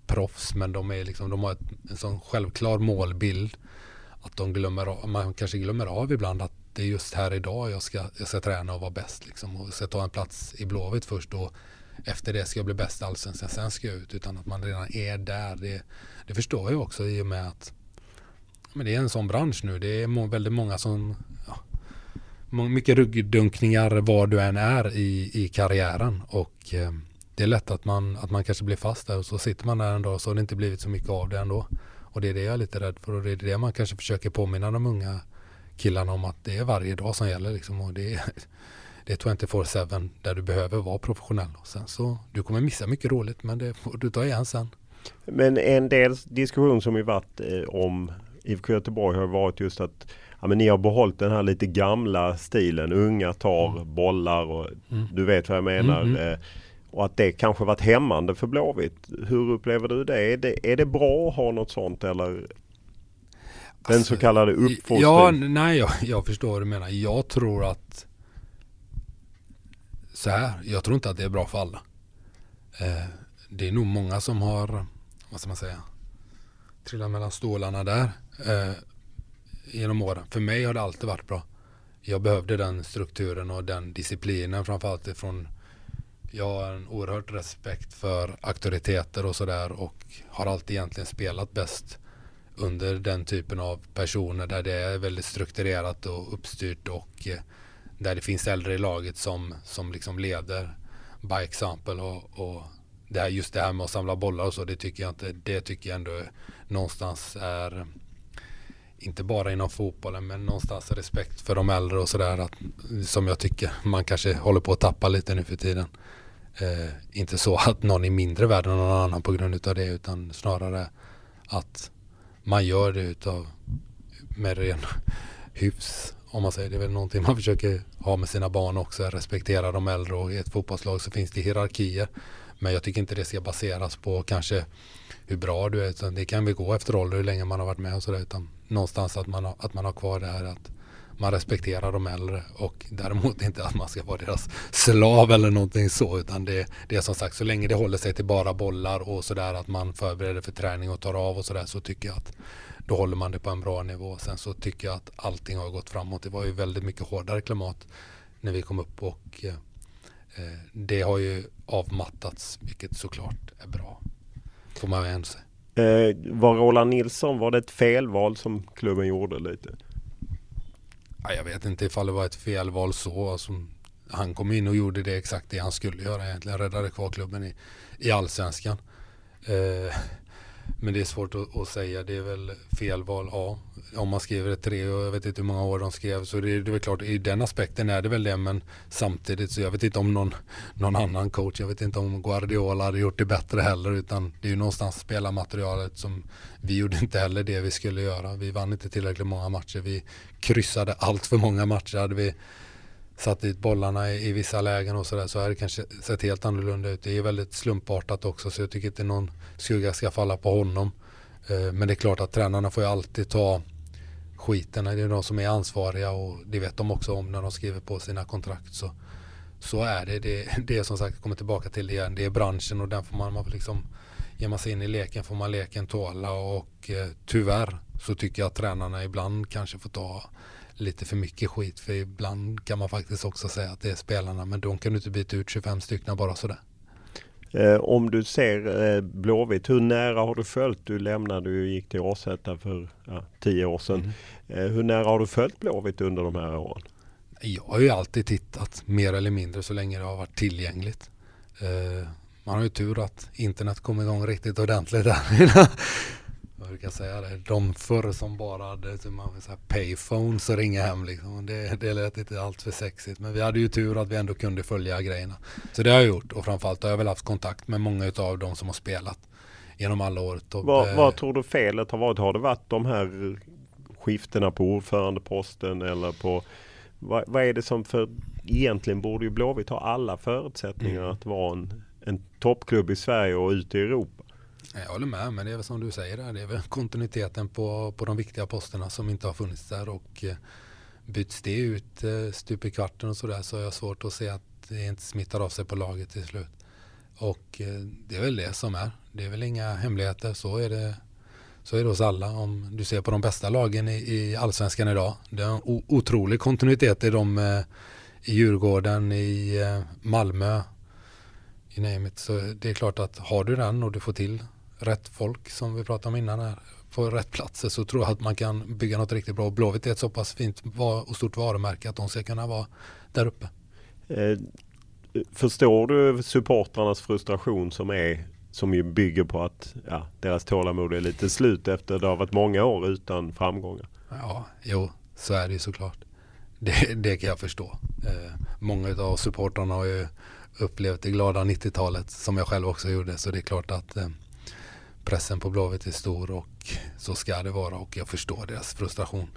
proffs men de, är liksom, de har ett, en sån självklar målbild att de glömmer av, man kanske glömmer av ibland att det är just här idag jag ska, jag ska träna och vara bäst liksom, och ska ta en plats i Blåvitt först och efter det ska jag bli bäst i allsvenskan, sen ska jag ut. Utan att man redan är där. Det, det förstår jag också i och med att men det är en sån bransch nu. Det är må väldigt många som ja, mycket ryggdunkningar var du än är i, i karriären. Och eh, det är lätt att man, att man kanske blir fast där och så sitter man där en dag och så har det inte blivit så mycket av det ändå. Och det är det jag är lite rädd för och det är det man kanske försöker påminna de unga killarna om att det är varje dag som gäller liksom och det är, det är 24-7 där du behöver vara professionell. Och sen så, du kommer missa mycket roligt men det får du ta igen sen. Men en del diskussion som ju varit eh, om IFK Göteborg har varit just att ja, men ni har behållit den här lite gamla stilen. Unga tar mm. bollar och mm. du vet vad jag menar. Mm, mm. Eh, och att det kanske varit hämmande för Blåvitt. Hur upplever du det? Är det, är det bra att ha något sånt eller? Den alltså, så kallade uppfostring. Ja, nej jag, jag förstår vad du menar. Jag tror att så här, jag tror inte att det är bra för alla. Eh, det är nog många som har, vad ska man säga, trillat mellan stolarna där eh, genom åren. För mig har det alltid varit bra. Jag behövde den strukturen och den disciplinen framförallt ifrån jag har en oerhört respekt för auktoriteter och sådär och har alltid egentligen spelat bäst under den typen av personer där det är väldigt strukturerat och uppstyrt och eh, där det finns äldre i laget som, som liksom leder by example och, och det här, just det här med att samla bollar och så det tycker jag inte, det tycker jag ändå någonstans är inte bara inom fotbollen men någonstans respekt för de äldre och sådär som jag tycker man kanske håller på att tappa lite nu för tiden. Eh, inte så att någon är mindre värd än någon annan på grund av det utan snarare att man gör det utav med ren hyfs om man säger. Det är väl någonting man försöker ha med sina barn också, respektera de äldre och i ett fotbollslag så finns det hierarkier. Men jag tycker inte det ska baseras på kanske hur bra du är. Utan det kan vi gå efter ålder, hur länge man har varit med och sådär. Utan någonstans att man, har, att man har kvar det här att man respekterar de äldre och däremot inte att man ska vara deras slav eller någonting så utan det, det är som sagt så länge det håller sig till bara bollar och sådär att man förbereder för träning och tar av och sådär så tycker jag att då håller man det på en bra nivå. Sen så tycker jag att allting har gått framåt. Det var ju väldigt mycket hårdare klimat när vi kom upp och eh, det har ju avmattats vilket såklart är bra. Får man väl säga. Eh, var Roland Nilsson, var det ett felval som klubben gjorde lite? Ja, jag vet inte ifall det var ett felval så. Alltså, han kom in och gjorde det exakt det han skulle göra egentligen. Räddade kvar klubben i, i allsvenskan. Eh, men det är svårt att, att, säga. Det är väl felval, ja. Om man skriver ett tre och jag vet inte hur många år de skrev. Så det, är, det är väl klart, i den aspekten är det väl det. Men samtidigt så jag vet inte om någon, någon annan coach, jag vet inte om Guardiola hade gjort det bättre heller. Utan det är ju någonstans spelarmaterialet som vi gjorde inte heller det vi skulle göra. Vi vann inte tillräckligt många matcher. Vi kryssade allt för många matcher. Hade vi satt dit bollarna i, i vissa lägen och sådär så hade det kanske sett helt annorlunda ut. Det är väldigt slumpartat också så jag tycker inte någon skugga ska falla på honom. Eh, men det är klart att tränarna får ju alltid ta skiten. Det är de som är ansvariga och det vet de också om när de skriver på sina kontrakt. Så, så är det. det. Det är som sagt, kommer tillbaka till det igen. Det är branschen och den får man, man liksom, ger man sig in i leken får man leken tåla och eh, tyvärr så tycker jag att tränarna ibland kanske får ta lite för mycket skit. För ibland kan man faktiskt också säga att det är spelarna. Men de kan du inte byta ut 25 stycken bara sådär. Eh, om du ser eh, Blåvitt, hur nära har du följt? Du lämnade och gick till Åsätta för ja, tio år sedan. Mm. Eh, hur nära har du följt Blåvitt under de här åren? Jag har ju alltid tittat mer eller mindre så länge det har varit tillgängligt. Eh, man har ju tur att internet kom igång riktigt ordentligt där vad brukar jag säga det, de förr som bara hade så man, så här payphones och ringa hem liksom. Det, det lät inte allt för sexigt. Men vi hade ju tur att vi ändå kunde följa grejerna. Så det har jag gjort och framförallt har jag väl haft kontakt med många av de som har spelat genom alla år. Vad, eh, vad tror du felet har varit? Har det varit de här skiftena på ordförandeposten eller på vad, vad är det som för egentligen borde ju Blåvitt ha alla förutsättningar mm. att vara en, en toppklubb i Sverige och ute i Europa. Jag håller med, men det är väl som du säger där. Det är väl kontinuiteten på, på de viktiga posterna som inte har funnits där och eh, byts det ut eh, stup i kvarten och sådär så har jag svårt att se att det inte smittar av sig på laget till slut. Och eh, det är väl det som är. Det är väl inga hemligheter. Så är det, så är det hos alla. Om du ser på de bästa lagen i, i allsvenskan idag. Det är en otrolig kontinuitet i de i Djurgården, i Malmö, i name it. Så det är klart att har du den och du får till rätt folk som vi pratade om innan här på rätt platser så tror jag att man kan bygga något riktigt bra. Blåvitt är ett så pass fint och stort varumärke att de ska kunna vara där uppe. Eh, förstår du supportrarnas frustration som är som ju bygger på att ja, deras tålamod är lite slut efter det har varit många år utan framgångar? Ja, jo, så är det ju såklart. Det, det kan jag förstå. Eh, många av supportrarna har ju upplevt det glada 90-talet som jag själv också gjorde. Så det är klart att eh, pressen på Blåvitt är stor och så ska det vara och jag förstår deras frustration.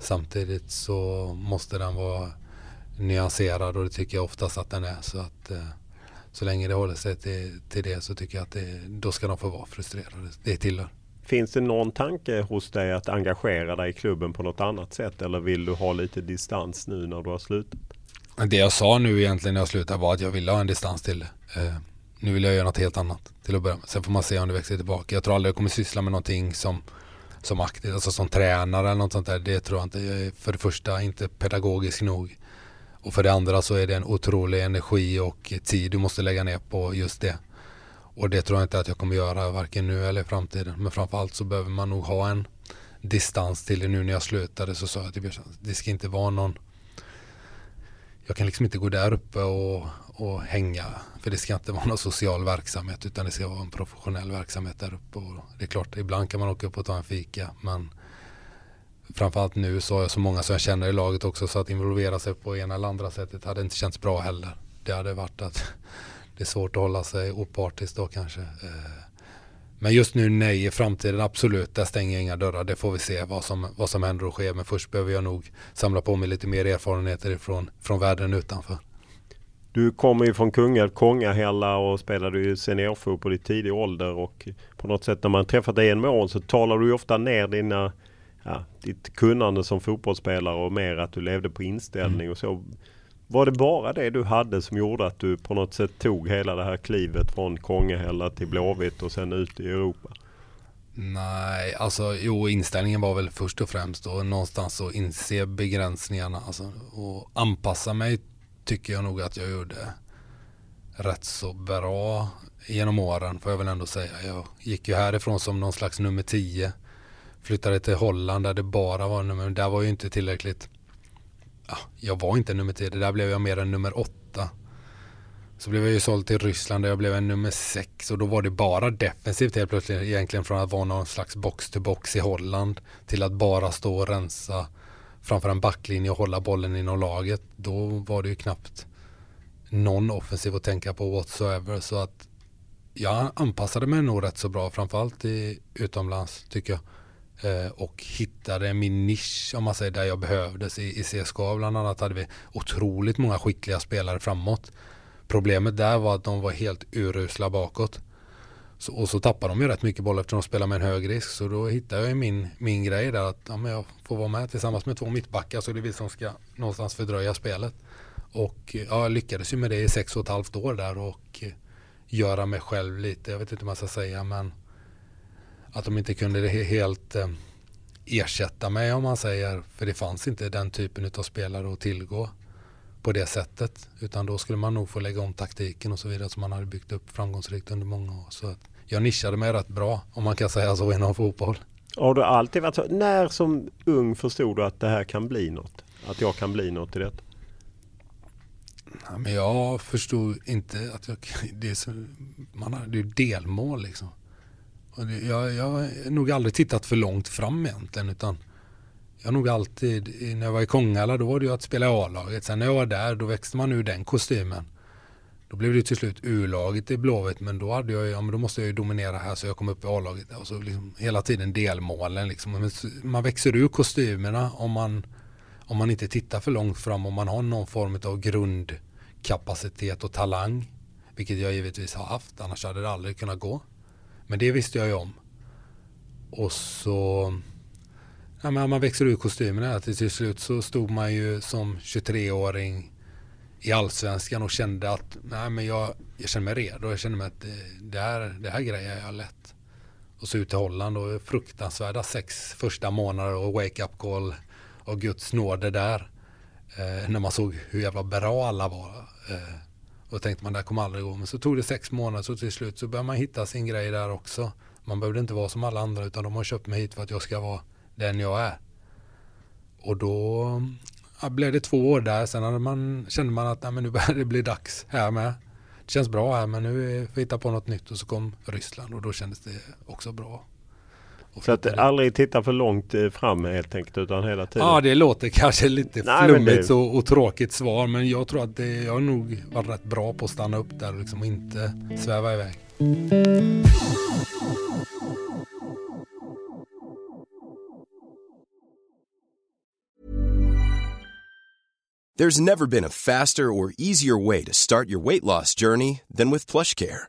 Samtidigt så måste den vara nyanserad och det tycker jag oftast att den är. Så att eh, så länge det håller sig till, till det så tycker jag att det, då ska de få vara frustrerade. Det tillhör. Finns det någon tanke hos dig att engagera dig i klubben på något annat sätt eller vill du ha lite distans nu när du har slutat? Det jag sa nu egentligen när jag slutade var att jag ville ha en distans till det. Nu vill jag göra något helt annat till att börja med. Sen får man se om det växer tillbaka. Jag tror aldrig jag kommer syssla med någonting som, som aktivt, alltså som tränare eller något sånt där. Det tror jag inte. Jag är för det första inte pedagogisk nog. Och för det andra så är det en otrolig energi och tid du måste lägga ner på just det. Och det tror jag inte att jag kommer göra varken nu eller i framtiden. Men framförallt så behöver man nog ha en distans till det. Nu när jag slutade så sa jag till Björn, det ska inte vara någon jag kan liksom inte gå där uppe och, och hänga. För det ska inte vara någon social verksamhet utan det ska vara en professionell verksamhet där uppe. Och det är klart, ibland kan man åka upp och ta en fika. Men framförallt nu så har jag så många som jag känner i laget också så att involvera sig på ena eller andra sättet hade inte känts bra heller. Det hade varit att det är svårt att hålla sig opartiskt då kanske. Eh, men just nu nej, i framtiden absolut, där stänger jag inga dörrar. Det får vi se vad som, vad som händer och sker. Men först behöver jag nog samla på mig lite mer erfarenheter ifrån, från världen utanför. Du kommer ju från Kungälv, Kongahälla och spelade ju seniorfotboll i tidig ålder och på något sätt när man träffat dig en med åren så talar du ju ofta ner dina, ja, ditt kunnande som fotbollsspelare och mer att du levde på inställning mm. och så. Var det bara det du hade som gjorde att du på något sätt tog hela det här klivet från Kongahälla till Blåvitt och sen ut i Europa? Nej, alltså jo inställningen var väl först och främst och någonstans att inse begränsningarna alltså, och anpassa mig tycker jag nog att jag gjorde rätt så bra genom åren får jag väl ändå säga. Jag gick ju härifrån som någon slags nummer 10. Flyttade till Holland där det bara var nummer, där var ju inte tillräckligt. Ja, jag var inte nummer 10, där blev jag mer än nummer 8. Så blev jag ju såld till Ryssland där jag blev en nummer 6 och då var det bara defensivt helt plötsligt egentligen från att vara någon slags box to box i Holland till att bara stå och rensa framför en backlinje och hålla bollen inom laget. Då var det ju knappt någon offensiv att tänka på whatsoever. Så att jag anpassade mig nog rätt så bra, framförallt i utomlands tycker jag. Eh, och hittade min nisch om man säger där jag behövdes. I, I CSKA bland annat hade vi otroligt många skickliga spelare framåt. Problemet där var att de var helt urusla bakåt. Så, och så tappar de ju rätt mycket boll eftersom de spelar med en hög risk. Så då hittar jag min, min grej där att ja, men jag får vara med tillsammans med två mittbackar så det är vi som ska någonstans fördröja spelet. Och ja, jag lyckades ju med det i sex och ett halvt år där och eh, göra mig själv lite, jag vet inte hur man ska säga men att de inte kunde helt eh, ersätta mig om man säger, för det fanns inte den typen av spelare att tillgå på det sättet. Utan då skulle man nog få lägga om taktiken och så vidare som man hade byggt upp framgångsrikt under många år. Så att jag nischade mig rätt bra om man kan säga så inom fotboll. Har du alltid varit så? När som ung förstod du att det här kan bli något? Att jag kan bli något i detta? Ja, men jag förstod inte att jag, det är så, man har, det är delmål liksom. Jag, jag har nog aldrig tittat för långt fram egentligen utan jag har nog alltid, när jag var i Kongala då var det ju att spela i A-laget. Sen när jag var där då växte man ur den kostymen. Då blev det till slut U-laget i Blåvitt men då hade jag ja men då måste jag ju dominera här så jag kom upp i A-laget. Och så liksom hela tiden delmålen liksom. Man växer ur kostymerna om man, om man inte tittar för långt fram. Om man har någon form av grundkapacitet och talang. Vilket jag givetvis har haft, annars hade det aldrig kunnat gå. Men det visste jag ju om. Och så ja, men man växer ur kostymerna. Till, till slut så stod man ju som 23-åring i allsvenskan och kände att nej, men jag, jag kände mig redo. Jag kände mig att det, det, här, det här grejer jag lätt. Och så ut till Holland och fruktansvärda sex första månader och wake-up call och Guds nåde där. Eh, när man såg hur jävla bra alla var. Eh, och då tänkte man det här kommer aldrig gå. Men så tog det sex månader så till slut så började man hitta sin grej där också. Man behövde inte vara som alla andra utan de har köpt mig hit för att jag ska vara den jag är. Och då ja, blev det två år där. Sen hade man, kände man att nej, men nu börjar det bli dags här med. Det känns bra här men nu får vi hitta på något nytt och så kom Ryssland och då kändes det också bra. Så att aldrig titta för långt eh, fram helt enkelt utan hela tiden? Ja det låter kanske lite Nej, flummigt det... och, och, tråkigt svar men jag tror att det, jag har nog varit rätt bra på att stanna upp där liksom och inte sväva iväg. There's never been a faster or easier way to start your weight loss journey than with plush care.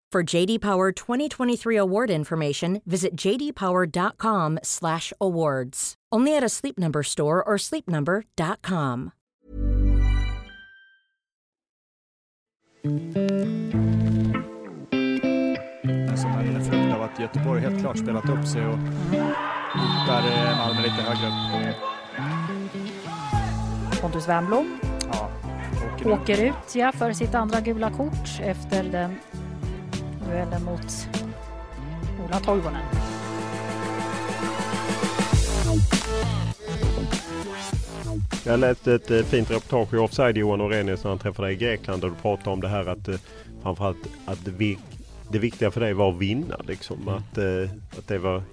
For JD Power 2023 award information, visit jdpower.com/awards. Only at a Sleep Number store or sleepnumber.com. Som en frukt av att Göteborg helt klart spelat upp sig och hotar eh, Malmö lite högre upp. Pontus Wernbloom ja, åker, åker ut ja, för sitt andra gula kort efter den duellen mot Ola Toivonen. Jag läste ett eh, fint reportage i Offside Johan Orenius när han träffade dig i Grekland och du pratade om det här att eh, framförallt att det, det viktiga för dig var att vinna. Liksom. Mm. Att, eh, att det var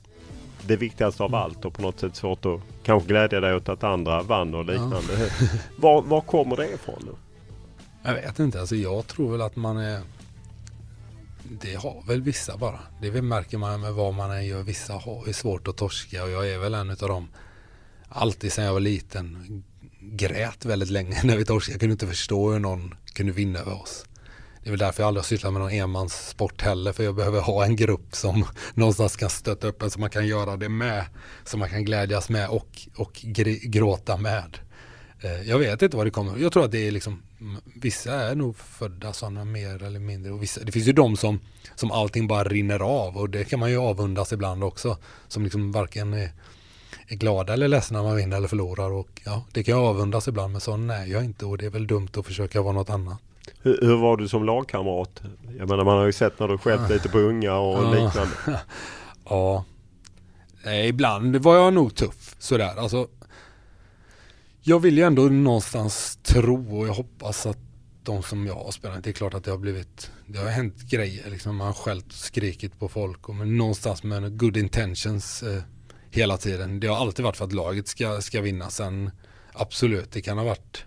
det viktigaste av allt och på något sätt svårt att kanske glädja dig åt att andra vann och liknande. Ja. var, var kommer det ifrån? Nu? Jag vet inte. Alltså jag tror väl att man är det har väl vissa bara. Det märker man med vad man än gör. Vissa har ju svårt att torska och jag är väl en av dem. Alltid sedan jag var liten grät väldigt länge när vi torskade. Jag kunde inte förstå hur någon kunde vinna över oss. Det är väl därför jag aldrig har sysslat med någon enmanssport heller. För jag behöver ha en grupp som någonstans kan stötta upp en så man kan göra det med. Så man kan glädjas med och, och gråta med. Eh, jag vet inte vad det kommer. Jag tror att det är liksom Vissa är nog födda sådana mer eller mindre. Och vissa, det finns ju de som, som allting bara rinner av och det kan man ju avundas ibland också. Som liksom varken är, är glada eller ledsna när man vinner eller förlorar. Och ja, det kan jag avundas ibland men sån är jag inte och det är väl dumt att försöka vara något annat. Hur, hur var du som lagkamrat? Jag menar man har ju sett när du skällt lite på unga och ja. liknande. ja. ibland var jag nog tuff sådär. Alltså jag vill ju ändå någonstans tro och jag hoppas att de som jag har spelat, det är klart att det har blivit, det har hänt grejer liksom, man har skällt och skrikit på folk och men någonstans med good intentions eh, hela tiden. Det har alltid varit för att laget ska, ska vinna. Sen absolut, det kan ha varit,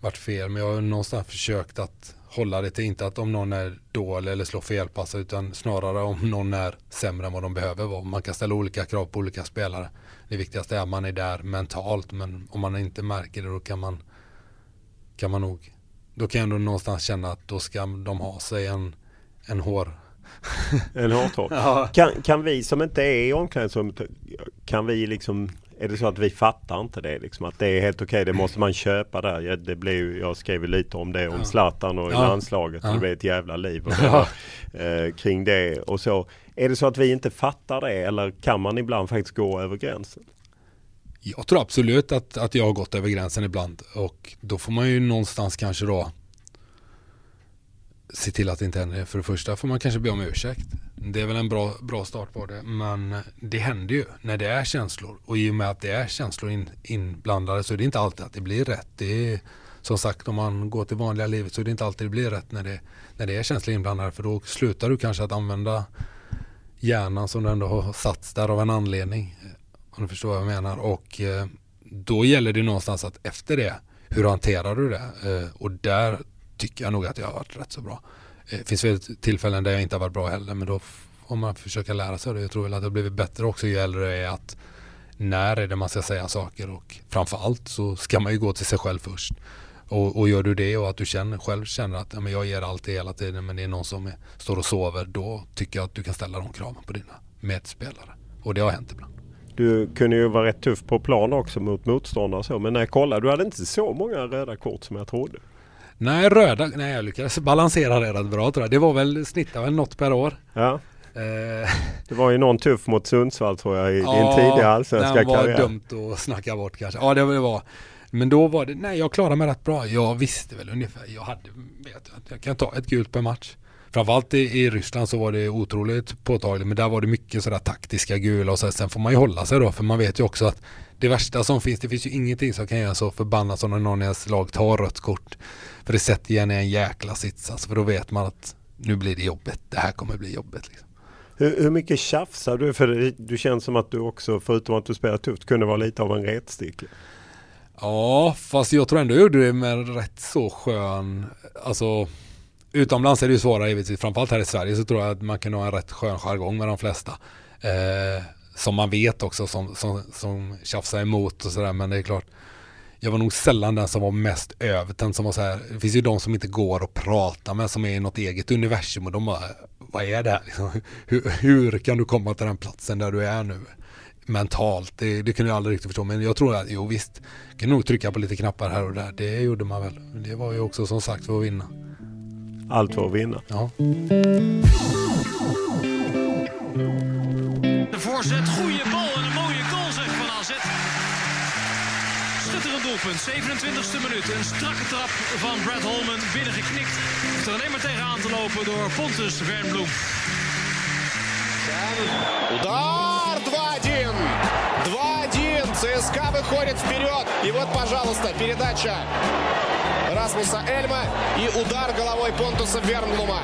varit fel men jag har någonstans försökt att hålla det till inte att om någon är dålig eller slår felpassar utan snarare om någon är sämre än vad de behöver vara. Man kan ställa olika krav på olika spelare. Det viktigaste är att man är där mentalt men om man inte märker det då kan man kan man nog då kan jag ändå någonstans känna att då ska de ha sig en, en hår en hårtopp. ja. kan, kan vi som inte är i omklädningsrummet kan vi liksom är det så att vi fattar inte det liksom? Att det är helt okej, okay, det måste man köpa där. Det blir ju, jag skrev lite om det, om Zlatan och ja. landslaget. Ja. Det blir ett jävla liv och ja. eh, kring det och så. Är det så att vi inte fattar det eller kan man ibland faktiskt gå över gränsen? Jag tror absolut att, att jag har gått över gränsen ibland och då får man ju någonstans kanske då se till att det inte händer. För det första får man kanske be om ursäkt. Det är väl en bra, bra start på det. Men det händer ju när det är känslor. Och i och med att det är känslor in, inblandade så är det inte alltid att det blir rätt. Det är, som sagt om man går till vanliga livet så är det inte alltid det blir rätt när det, när det är känslor inblandade. För då slutar du kanske att använda hjärnan som du ändå har satts där av en anledning. Om du förstår vad jag menar. Och eh, då gäller det någonstans att efter det, hur hanterar du det? Eh, och där tycker jag nog att jag har varit rätt så bra. Det eh, finns väl tillfällen där jag inte har varit bra heller men då får man försöka lära sig det. Jag tror väl att det har blivit bättre också ju äldre jag är att när är det man ska säga saker och framförallt så ska man ju gå till sig själv först. Och, och gör du det och att du känner, själv känner att ja, men jag ger allt hela tiden men det är någon som är, står och sover då tycker jag att du kan ställa de kraven på dina medspelare. Och det har hänt ibland. Du kunde ju vara rätt tuff på plan också mot motståndare så men när jag kollade, du hade inte så många röda kort som jag trodde. Nej, röda. Nej, jag lyckades balansera det rätt bra tror jag. Det var väl snittade väl något per år. Ja. Eh. Det var ju någon tuff mot Sundsvall tror jag i ja, din tidiga allsvenska karriär. Ja, det var dumt att snacka bort kanske. Ja, det var men då var det, nej jag klarade mig rätt bra. Jag visste väl ungefär, jag hade, vet jag, jag kan ta ett gult per match. Framförallt i, i Ryssland så var det otroligt påtagligt men där var det mycket sådär taktiska gula och så, sen får man ju hålla sig då för man vet ju också att det värsta som finns, det finns ju ingenting som kan göra så förbannat som när någon i ens lag tar rött kort. För det sätter igen i en jäkla sits alltså, för då vet man att nu blir det jobbet, det här kommer bli jobbet. Liksom. Hur, hur mycket tjafsar du? För det, du känns som att du också, förutom att du spelar tufft, kunde vara lite av en retstick. Ja, fast jag tror ändå jag gjorde det med rätt så skön, alltså utomlands är det ju svårare givetvis, framförallt här i Sverige så tror jag att man kan ha en rätt skön jargong med de flesta. Eh, som man vet också som, som, som tjafsar emot och sådär men det är klart jag var nog sällan den som var mest övertänd som var så här. Det finns ju de som inte går att prata med som är i något eget universum och de bara Vad är det här? Hur, hur, kan du komma till den platsen där du är nu? mentalt. Det, det kunde jag aldrig riktigt förstå. Men jag tror att, jo visst, kan nog trycka på lite knappar här och där. Det gjorde man väl. Det var ju också som sagt för att vinna. Allt för att vinna. Ja. Voorzet, goede bal en een mooie goal zeg van AZ. Schitterend doelpunt, 27e minuut. Een strakke trap van Brad Holman, binnengeknikt. Hoeft er alleen maar tegenaan te lopen door Pontus Wernbloem. Ja, ЦСКА выходит вперед. И вот, пожалуйста, передача Расмуса Эльма и удар головой Понтуса Вернблума.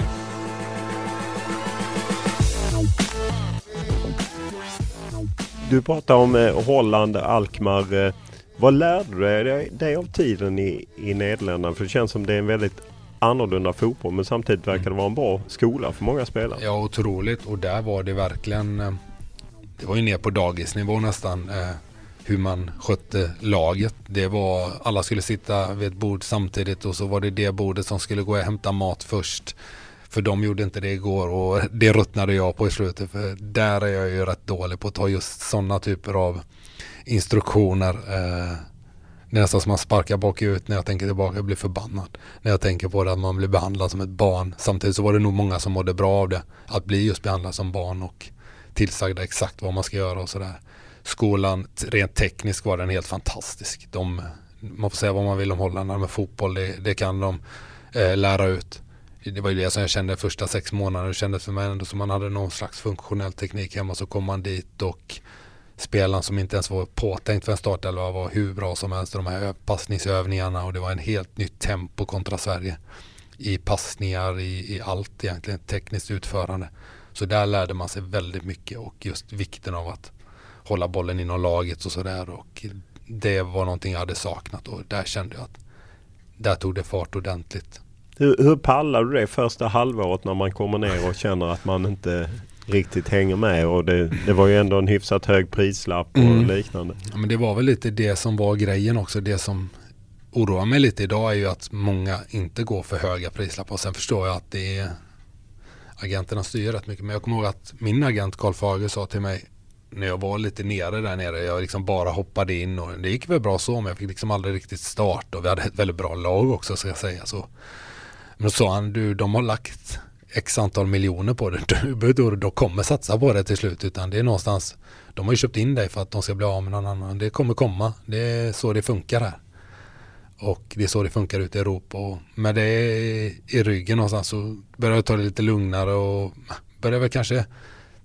Du pratar om eh, Holland, Alkmaar. Eh, vad lärde du dig, dig av tiden i, i Nederländerna? För det känns som det är en väldigt annorlunda fotboll men samtidigt verkar det vara en bra skola för många spelare. Ja, otroligt. Och där var det verkligen... Eh, det var ju ner på dagisnivå nästan. Hur man skötte laget. Det var... Alla skulle sitta vid ett bord samtidigt och så var det det bordet som skulle gå och hämta mat först. För de gjorde inte det igår och det ruttnade jag på i slutet. För där är jag ju rätt dålig på att ta just sådana typer av instruktioner. Eh, det är nästan som man sparkar bakut när jag tänker tillbaka och blir förbannad. När jag tänker på det att man blir behandlad som ett barn. Samtidigt så var det nog många som mådde bra av det. Att bli just behandlad som barn och tillsagda exakt vad man ska göra och sådär. Skolan, rent tekniskt var den helt fantastisk. De, man får säga vad man vill om Holland men fotboll, det, det kan de eh, lära ut det var ju det som jag kände första sex månaderna. Det kändes för mig ändå som man hade någon slags funktionell teknik hemma. Så kom man dit och spelaren som inte ens var påtänkt för en startelva var hur bra som helst. De här passningsövningarna och det var en helt nytt tempo kontra Sverige. I passningar, i, i allt egentligen, tekniskt utförande. Så där lärde man sig väldigt mycket och just vikten av att hålla bollen inom laget och sådär. Och det var någonting jag hade saknat och där kände jag att där tog det fart ordentligt. Hur, hur pallar du det första halvåret när man kommer ner och känner att man inte riktigt hänger med och det, det var ju ändå en hyfsat hög prislapp och mm. liknande. Ja, men det var väl lite det som var grejen också. Det som oroar mig lite idag är ju att många inte går för höga prislappar. Och sen förstår jag att det är agenterna styr rätt mycket. Men jag kommer ihåg att min agent Karl Fager sa till mig när jag var lite nere där nere. Jag liksom bara hoppade in och det gick väl bra så men jag fick liksom aldrig riktigt start och vi hade ett väldigt bra lag också ska jag säga. Så. Men då sa han, du de har lagt x antal miljoner på det. Du, du, de kommer satsa på det till slut utan det är någonstans, de har ju köpt in dig för att de ska bli av med någon annan. Det kommer komma, det är så det funkar här. Och det är så det funkar ute i Europa och med det i ryggen någonstans så började jag ta det lite lugnare och började väl kanske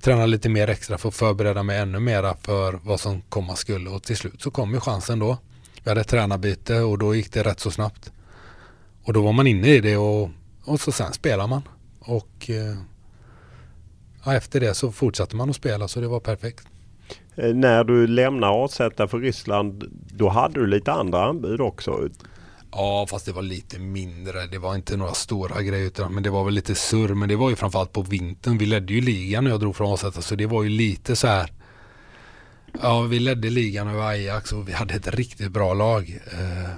träna lite mer extra för att förbereda mig ännu mera för vad som komma skulle och till slut så kom ju chansen då. Vi hade ett tränarbyte och då gick det rätt så snabbt. Och då var man inne i det och, och så sen spelar man. Och eh, ja, efter det så fortsatte man att spela så det var perfekt. Eh, när du lämnar AZ för Ryssland då hade du lite andra anbud också. Ja fast det var lite mindre. Det var inte några stora grejer utan, men det var väl lite surr. Men det var ju framförallt på vintern. Vi ledde ju ligan när jag drog från AZ så det var ju lite så här. Ja vi ledde ligan över Ajax och vi hade ett riktigt bra lag. Eh,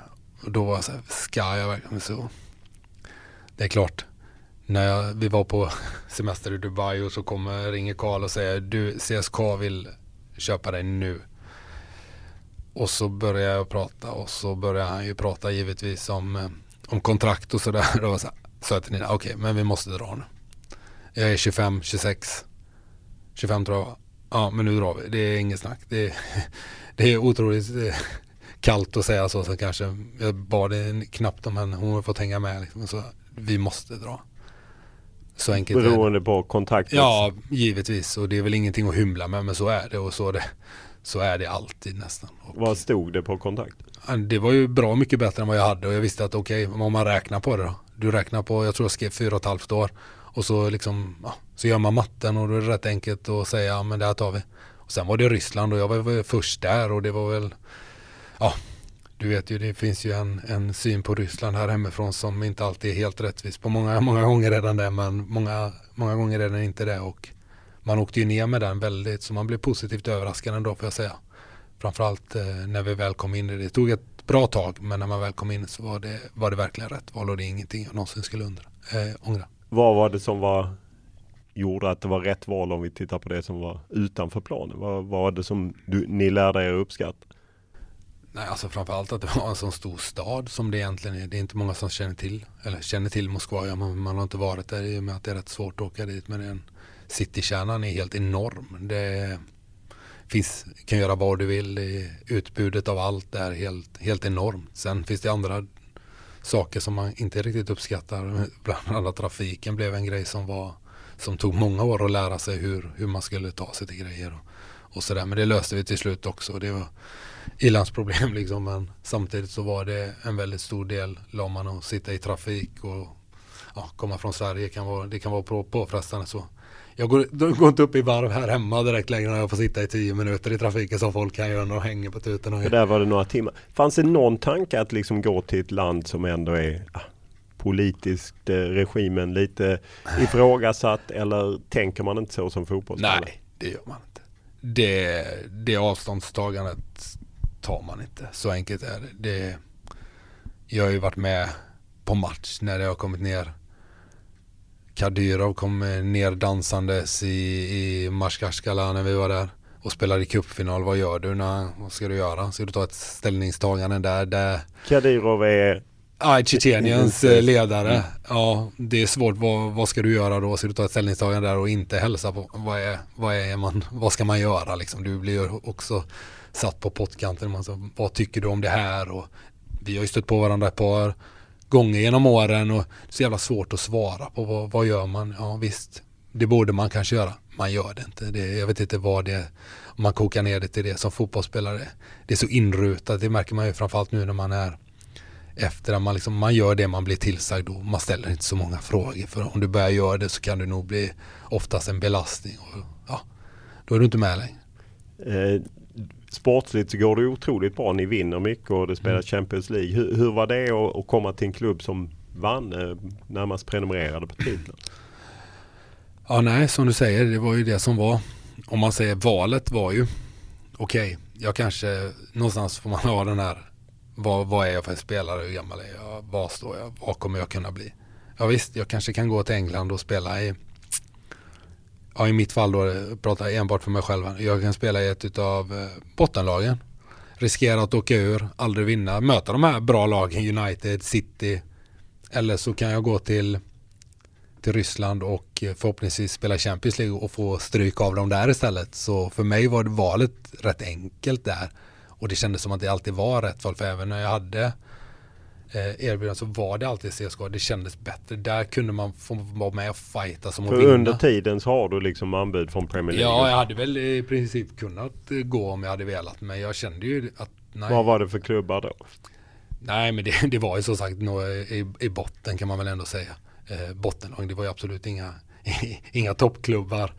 och då var jag så här, ska jag verkligen så? Det är klart. När jag, vi var på semester i Dubai och så kommer, ringer Karl och säger du CSK vill köpa dig nu. Och så börjar jag prata och så börjar han ju prata givetvis om, eh, om kontrakt och sådär. Då så sa jag till Nina, okej okay, men vi måste dra nu. Jag är 25, 26, 25 tror jag. Ja men nu drar vi, det är inget snack. Det, det är otroligt är kallt att säga så, så kanske jag bad knappt om henne, hon har fått hänga med liksom. Så vi måste dra. Så enkelt Beroende på kontakt? Ja, givetvis. Och det är väl ingenting att hymla med, men så är det. Och så är det, så är det alltid nästan. Och vad stod det på kontrakt? Det var ju bra mycket bättre än vad jag hade och jag visste att okej, okay, om man räknar på det då. Du räknar på, jag tror jag skrev fyra och ett halvt år. Och så liksom, ja, så gör man matten och då är det rätt enkelt att säga, ja men det här tar vi. Och sen var det Ryssland och jag var först där och det var väl, ja, du vet ju det finns ju en, en syn på Ryssland här hemifrån som inte alltid är helt rättvis. På många, många gånger den det men många, många gånger är den inte det. Och man åkte ju ner med den väldigt så man blev positivt överraskad ändå får jag säga. Framförallt eh, när vi väl kom in i det. Det tog ett bra tag men när man väl kom in så var det, var det verkligen rätt val och det är ingenting jag någonsin skulle undra, eh, ångra. Vad var det som var gjorde att det var rätt val om vi tittar på det som var utanför planen? Vad var det som du, ni lärde er uppskatta? Nej, alltså framförallt att det var en sån stor stad som det egentligen är. Det är inte många som känner till, eller känner till Moskva. Ja, man, man har inte varit där i och med att det är rätt svårt att åka dit. Men den citykärnan är helt enorm. Det finns, kan göra vad du vill. Utbudet av allt är helt, helt enormt. Sen finns det andra saker som man inte riktigt uppskattar. Bland annat trafiken blev en grej som var som tog många år att lära sig hur, hur man skulle ta sig till grejer. Och, och sådär. Men det löste vi till slut också. Det var, ilandsproblem liksom men samtidigt så var det en väldigt stor del la man att sitta i trafik och ja, komma från Sverige kan vara, det kan vara på, påfrestande så jag går, går, inte upp i varv här hemma direkt längre när jag får sitta i tio minuter i trafiken som folk kan göra när de hänger på tutan. Och... där var det några timmar. Fanns det någon tanke att liksom gå till ett land som ändå är ah, politiskt eh, regimen lite ifrågasatt eller tänker man inte så som fotbollsspelare? Nej, det gör man inte. Det, det avståndstagandet tar man inte. Så enkelt är det. det jag har ju varit med på match när det har kommit ner. Kadyrov kom ner dansandes i, i Marskaskala när vi var där och spelade i cupfinal. Vad gör du? När, vad ska du göra? Ska du ta ett ställningstagande där? där... Kadyrov är Ja, Tjetjeniens eh, ledare. Mm. Ja, det är svårt. Vad, vad, ska du göra då? Ska du ta ett ställningstagande där och inte hälsa på? Vad, är, vad, är man, vad ska man göra liksom? Du blir också satt på pottkanten. Man vad tycker du om det här? Och vi har ju stött på varandra ett par gånger genom åren och det är så jävla svårt att svara på vad, vad gör man? Ja visst, det borde man kanske göra. Man gör det inte. Det, jag vet inte vad det är. Om man kokar ner det till det som fotbollsspelare. Det är så inrutat. Det märker man ju framförallt nu när man är efter att man, liksom, man gör det man blir tillsagd och man ställer inte så många frågor. För om du börjar göra det så kan du nog bli oftast en belastning. Och, ja, då är du inte med längre. Eh, sportsligt så går det otroligt bra. Ni vinner mycket och det spelar mm. Champions League. Hur, hur var det att, att, komma till en klubb som vann, eh, närmast prenumererade på titeln? Ja, nej, som du säger, det var ju det som var. Om man säger valet var ju okej, okay, jag kanske någonstans får man ha den här vad, vad är jag för spelare, hur gammal är jag, vad står jag, vad kommer jag kunna bli? Ja visst, jag kanske kan gå till England och spela i ja, i mitt fall då pratar jag enbart för mig själv. Jag kan spela i ett av eh, bottenlagen. Riskera att åka ur, aldrig vinna, möta de här bra lagen, United, City. Eller så kan jag gå till, till Ryssland och eh, förhoppningsvis spela Champions League och få stryk av dem där istället. Så för mig var valet rätt enkelt där. Och det kändes som att det alltid var rätt val, för även när jag hade eh, erbjudande så var det alltid CSKA. Det kändes bättre. Där kunde man få vara med och fighta som För att vinna. under tiden så har du liksom anbud från Premier League? Ja, jag hade väl i princip kunnat eh, gå om jag hade velat. Men jag kände ju att nej. Vad var det för klubbar då? Nej, men det, det var ju som sagt i, i botten kan man väl ändå säga. Eh, bottenlag, det var ju absolut inga, inga toppklubbar.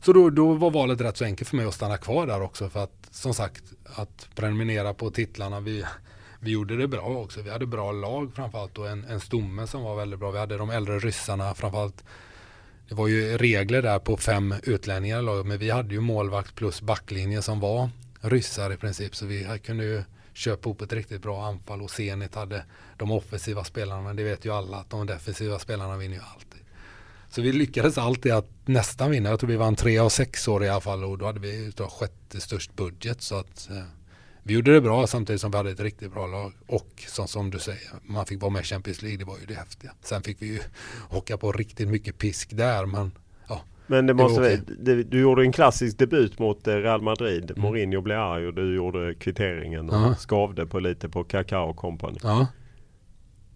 Så då, då var valet rätt så enkelt för mig att stanna kvar där också. För att som sagt, att prenumerera på titlarna. Vi, vi gjorde det bra också. Vi hade bra lag framförallt och en, en stomme som var väldigt bra. Vi hade de äldre ryssarna framförallt. Det var ju regler där på fem utlänningar i laget men vi hade ju målvakt plus backlinje som var ryssar i princip. Så vi kunde ju köpa upp ett riktigt bra anfall och Zenit hade de offensiva spelarna men det vet ju alla att de defensiva spelarna vinner ju alltid. Så vi lyckades alltid att nästan vinna. Jag tror vi vann tre av sex år i alla fall och då hade vi utav sjätte störst budget så att eh, vi gjorde det bra samtidigt som vi hade ett riktigt bra lag. Och som, som du säger, man fick vara med i Champions League, det var ju det häftiga. Sen fick vi ju åka på riktigt mycket pisk där, men ja. Men det måste det det, du gjorde en klassisk debut mot eh, Real Madrid. Mm. Mourinho blev arg och du gjorde kvitteringen och Ja. skavde på lite på Kakao Company. Ja.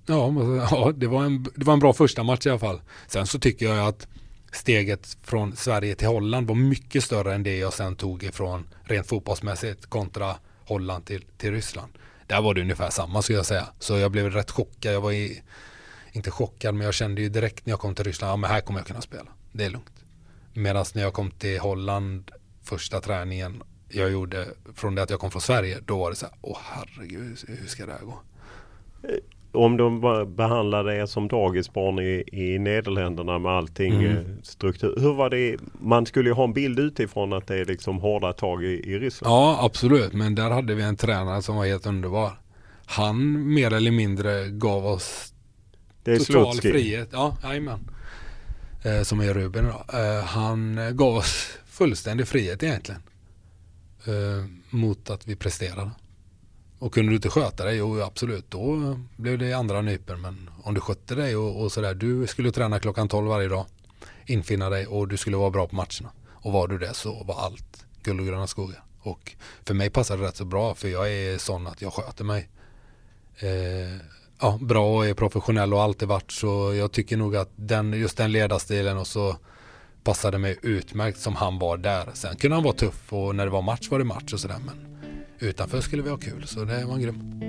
Ja, men- ja det, var en, det var en bra första match i alla fall. Sen så tycker jag att steget från Sverige till Holland var mycket större än det jag sen tog ifrån rent fotbollsmässigt kontra Holland till, till Ryssland. Där var det ungefär samma skulle jag säga. Så jag blev rätt chockad. Jag var i, inte chockad men jag kände ju direkt när jag kom till Ryssland, ja men här kommer jag kunna spela. Det är lugnt. Medan när jag kom till Holland första träningen jag gjorde från det att jag kom från Sverige, då var det så här, åh herregud, hur ska det här gå? Om de behandlade er som dagisbarn i, i Nederländerna med allting Mm. eh, struktur. Hur var det? Man skulle ju ha en bild utifrån att det är liksom hårda tag i, i Ryssland. Ja, absolut. Men där hade vi en tränare som var helt underbar. Han mer eller mindre gav oss Det är total Slutsky. frihet. Ja, jajamän. Eh, som är Ruben då. Eh, han gav oss fullständig frihet egentligen. Eh, mot att vi presterade. Och kunde du inte sköta dig, jo absolut, då blev det andra nyper. Men om du skötte dig och, och sådär, du skulle träna klockan 12 varje dag. Infinna dig och du skulle vara bra på matcherna. Och var du det så var allt guld och gröna skogar. Och för mig passade det rätt så bra för jag är sån att jag sköter mig. Eh, ja, bra och är professionell och har alltid varit så jag tycker nog att den, just den ledarstilen och så passade mig utmärkt som han var där. Sen kunde han vara tuff och när det var match var det match och sådär men utanför skulle vi ha kul så det var grym.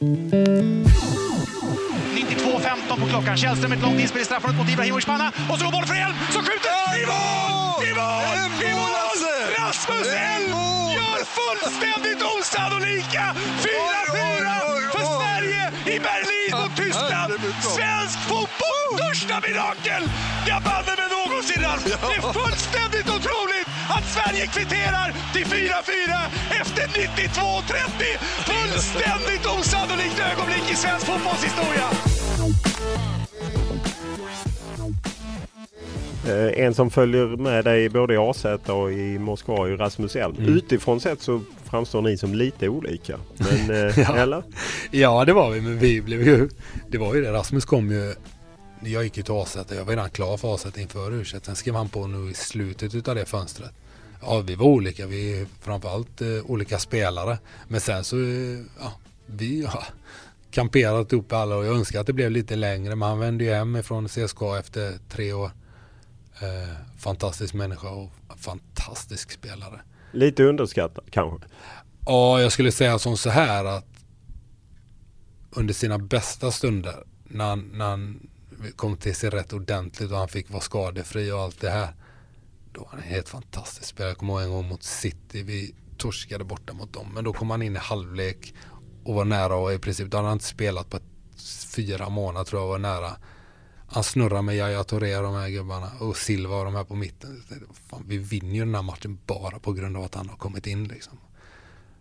92.15 på klockan. Källström ett långt inspel i straffområdet mot Ibrahimovic panna. Och så går bollen för Elm som skjuter! I mål! I mål! I mål! Rasmus Elm gör fullständigt osannolika 4-4 för Sverige i Berlin mot Tyskland. Svensk fotbolls största mirakel! Jag banne mig någonsin Ralf. Det är fullständigt otroligt Sverige kvitterar till 4-4 efter 92-30. Fullständigt osannolikt ögonblick i svensk fotbollshistoria. Eh, en som följer med dig både i AZ och i Moskva är Rasmus Elm. Mm. Utifrån sett så framstår ni som lite olika. Men, eh, Ja. eller? Ja det var vi men vi blev ju Det var ju det Rasmus kom ju Jag gick ju till AZ jag var redan klar för AZ inför u Sen skrev han på nu i slutet utav det fönstret Ja vi var olika vi framförallt eh, olika spelare Men sen så eh, ja Vi har kamperat upp alla och jag önskar att det blev lite längre men han vände ju hem ifrån CSKA efter tre år eh, Fantastisk människa och fantastisk spelare Lite underskattad kanske? Ja, jag skulle säga som så här att under sina bästa stunder när han, när han kom till sig rätt ordentligt och han fick vara skadefri och allt det här. Då var han en helt fantastisk spelare. Jag kommer ihåg en gång mot City. Vi torskade borta mot dem. Men då kom han in i halvlek och var nära och i princip, då hade han inte spelat på fyra månader tror jag var nära. Han snurrar med Yahya Touré och de här gubbarna och Silva och de här på mitten. Fan, vi vinner ju den här matchen bara på grund av att han har kommit in liksom.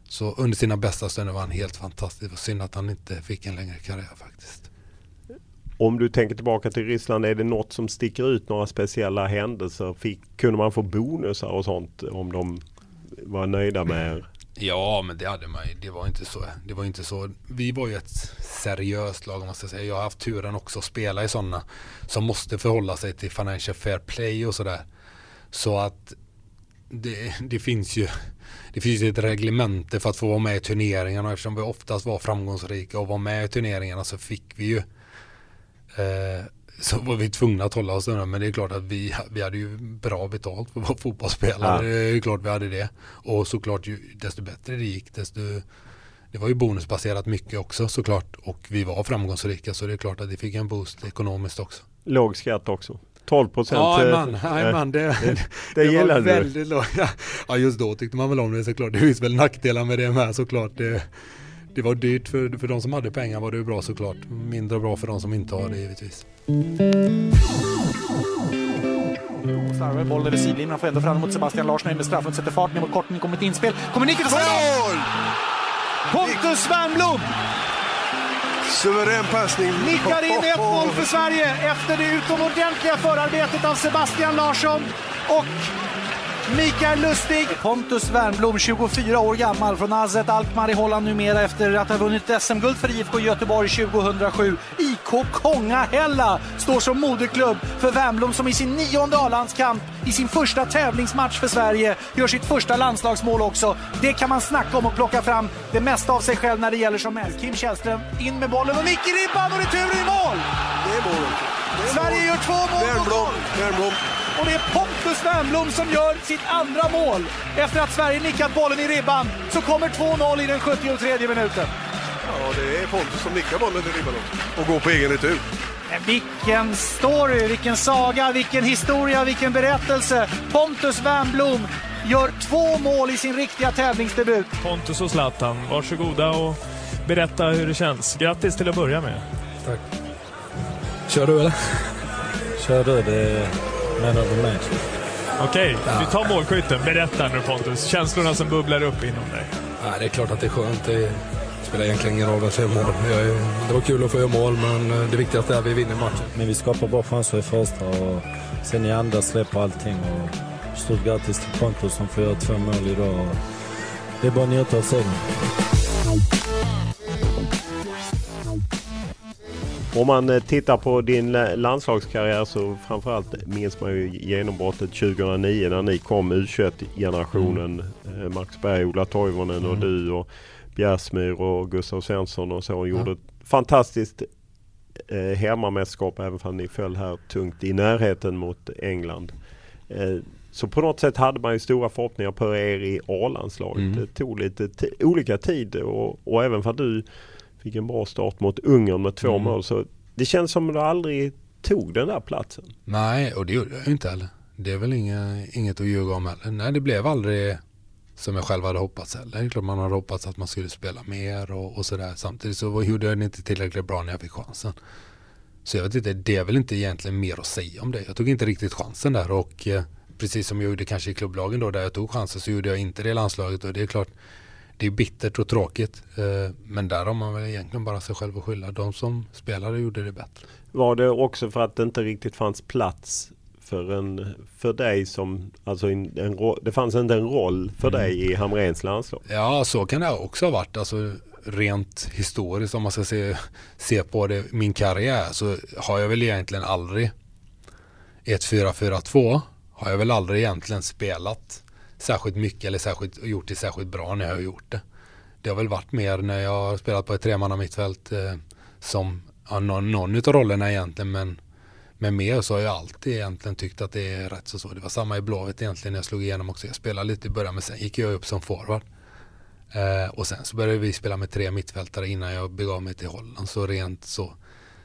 Så under sina bästa stunder var han helt fantastisk. Och synd att han inte fick en längre karriär faktiskt om du tänker tillbaka till Ryssland, är det något som sticker ut? Några speciella händelser? Fick, kunde man få bonusar och sånt om de var nöjda med er? Ja, men det hade man ju. Det var inte så. Det var inte så. Vi var ju ett seriöst lag, om man ska säga. Jag har haft turen också att spela i sådana som måste förhålla sig till Financial Fair Play och sådär. Så att det, det, finns ju det finns ett reglemente för att få vara med i turneringarna. Eftersom vi oftast var framgångsrika och var med i turneringarna så fick vi ju eh, så var vi tvungna att hålla oss där. Men det är klart att vi, vi hade ju bra betalt för att vara fotbollsspelare. Ja. Det är klart vi hade det. Och såklart ju, desto bättre det gick desto det var ju bonusbaserat mycket också såklart och vi var framgångsrika så det är klart att det fick en boost ekonomiskt också. Låg skatt också? 12 procent? Ja, man, ja, man, det, det, det, det var väldigt lågt. Ja, just då tyckte man väl om det såklart. Det finns väl nackdelar med det med såklart. Det, det var dyrt för, för de som hade pengar var det bra såklart. Mindre bra för de som inte har det givetvis. Slarvar boll över sidlinjen, får ändå fram mot Sebastian Larsson med straffen, sätter fart ner mot korten, kommer ett inspel. Kommer Niklas Mål! Pontus Wernbloom! Suverän passning. Nickar in 1-0 för Sverige efter det utomordentliga förarbetet av Sebastian Larsson och Mikael Lustig. Pontus Wernbloom, 24 år gammal, från AZ Alkmaar i Holland numera efter att ha vunnit SM-guld för IFK Göteborg 2007. IK Kongahälla står som moderklubb för Wernbloom som i sin nionde A-landskamp i sin första tävlingsmatch för Sverige gör sitt första landslagsmål också. Det kan man snacka om och plocka fram det mesta av sig själv när det gäller som helst. Kim Källström in med bollen och nick i ribban och returen i mål! Det är mål. Sverige gör två mål Wernbloom. Och det är Pontus Wernbloom som gör sitt andra mål. Efter att Sverige nickat bollen i ribban så kommer 2-0 i den 73 minuten. Ja, det är Pontus som nickar bollen i ribban också. Och går på egen retur. Vilken story, vilken saga, vilken historia, vilken berättelse. Pontus Wernbloom gör två mål i sin riktiga tävlingsdebut. Pontus och Zlatan, varsågoda och berätta hur det känns. Grattis till att börja med. Tack. Kör du eller? Kör du, det man of the match. Okej, okay, ja. vi tar målskytten. Berätta nu Pontus, känslorna som bubblar upp inom dig. Ja, det är klart att det är skönt. Det spelar egentligen ingen roll vem som gör mål. Det var kul att få göra mål, men eh, det viktigaste är att vi vinner matchen. Men vi skapar bra chanser i första och sen i andra släpper allting. Och stort grattis till Pontus som får göra två mål idag. Det är bara att njuta av segern. Om man eh, tittar på din landslagskarriär så framförallt minns man ju genombrottet 2009 när ni kom U21-generationen. Mm. Eh, Max Berg, Ola Toivonen mm. och du och Bjärsmyr och Gustav Svensson och så gjorde ett fantastiskt eh, hemmamästerskap även om ni föll här tungt i närheten mot England. Eh, så på något sätt hade man ju stora förhoppningar på er i A-landslaget. Mm. Det tog lite olika tid och, och även för att du fick en bra start mot Ungern med två mm. mål. Så det känns som att du aldrig tog den där platsen. Nej, och det gjorde jag inte heller. Det är väl inga, inget att ljuga om heller. Nej, det blev aldrig som jag själv hade hoppats heller. Det är klart man hade hoppats att man skulle spela mer och, och sådär. Samtidigt så gjorde jag det inte tillräckligt bra när jag fick chansen. Så jag vet inte, det är väl inte egentligen mer att säga om det. Jag tog inte riktigt chansen där och eh, precis som jag gjorde kanske i klubblagen då där jag tog chansen så gjorde jag inte det i landslaget och det är klart det är bittert och tråkigt. Eh, men där har man väl egentligen bara sig själv att skylla. De som spelade gjorde det bättre. Var det också för att det inte riktigt fanns plats för, en, för dig som, alltså en, en, det fanns inte en roll för mm. dig i Hamrens landslag? Ja, så kan det också ha varit. Alltså, rent historiskt om man ska se, se på det, min karriär så har jag väl egentligen aldrig ett 4-4-2 har jag väl aldrig egentligen spelat särskilt mycket eller särskilt, gjort det särskilt bra när jag har gjort det. Det har väl varit mer när jag har spelat på ett tremannamittfält eh, som ja, någon, någon av rollerna egentligen men men mer så har jag alltid egentligen tyckt att det är rätt så så. Det var samma i Blåvitt egentligen när jag slog igenom också. Jag spelade lite i början men sen gick jag upp som forward. Eh, och sen så började vi spela med tre mittfältare innan jag begav mig till Holland. Så rent så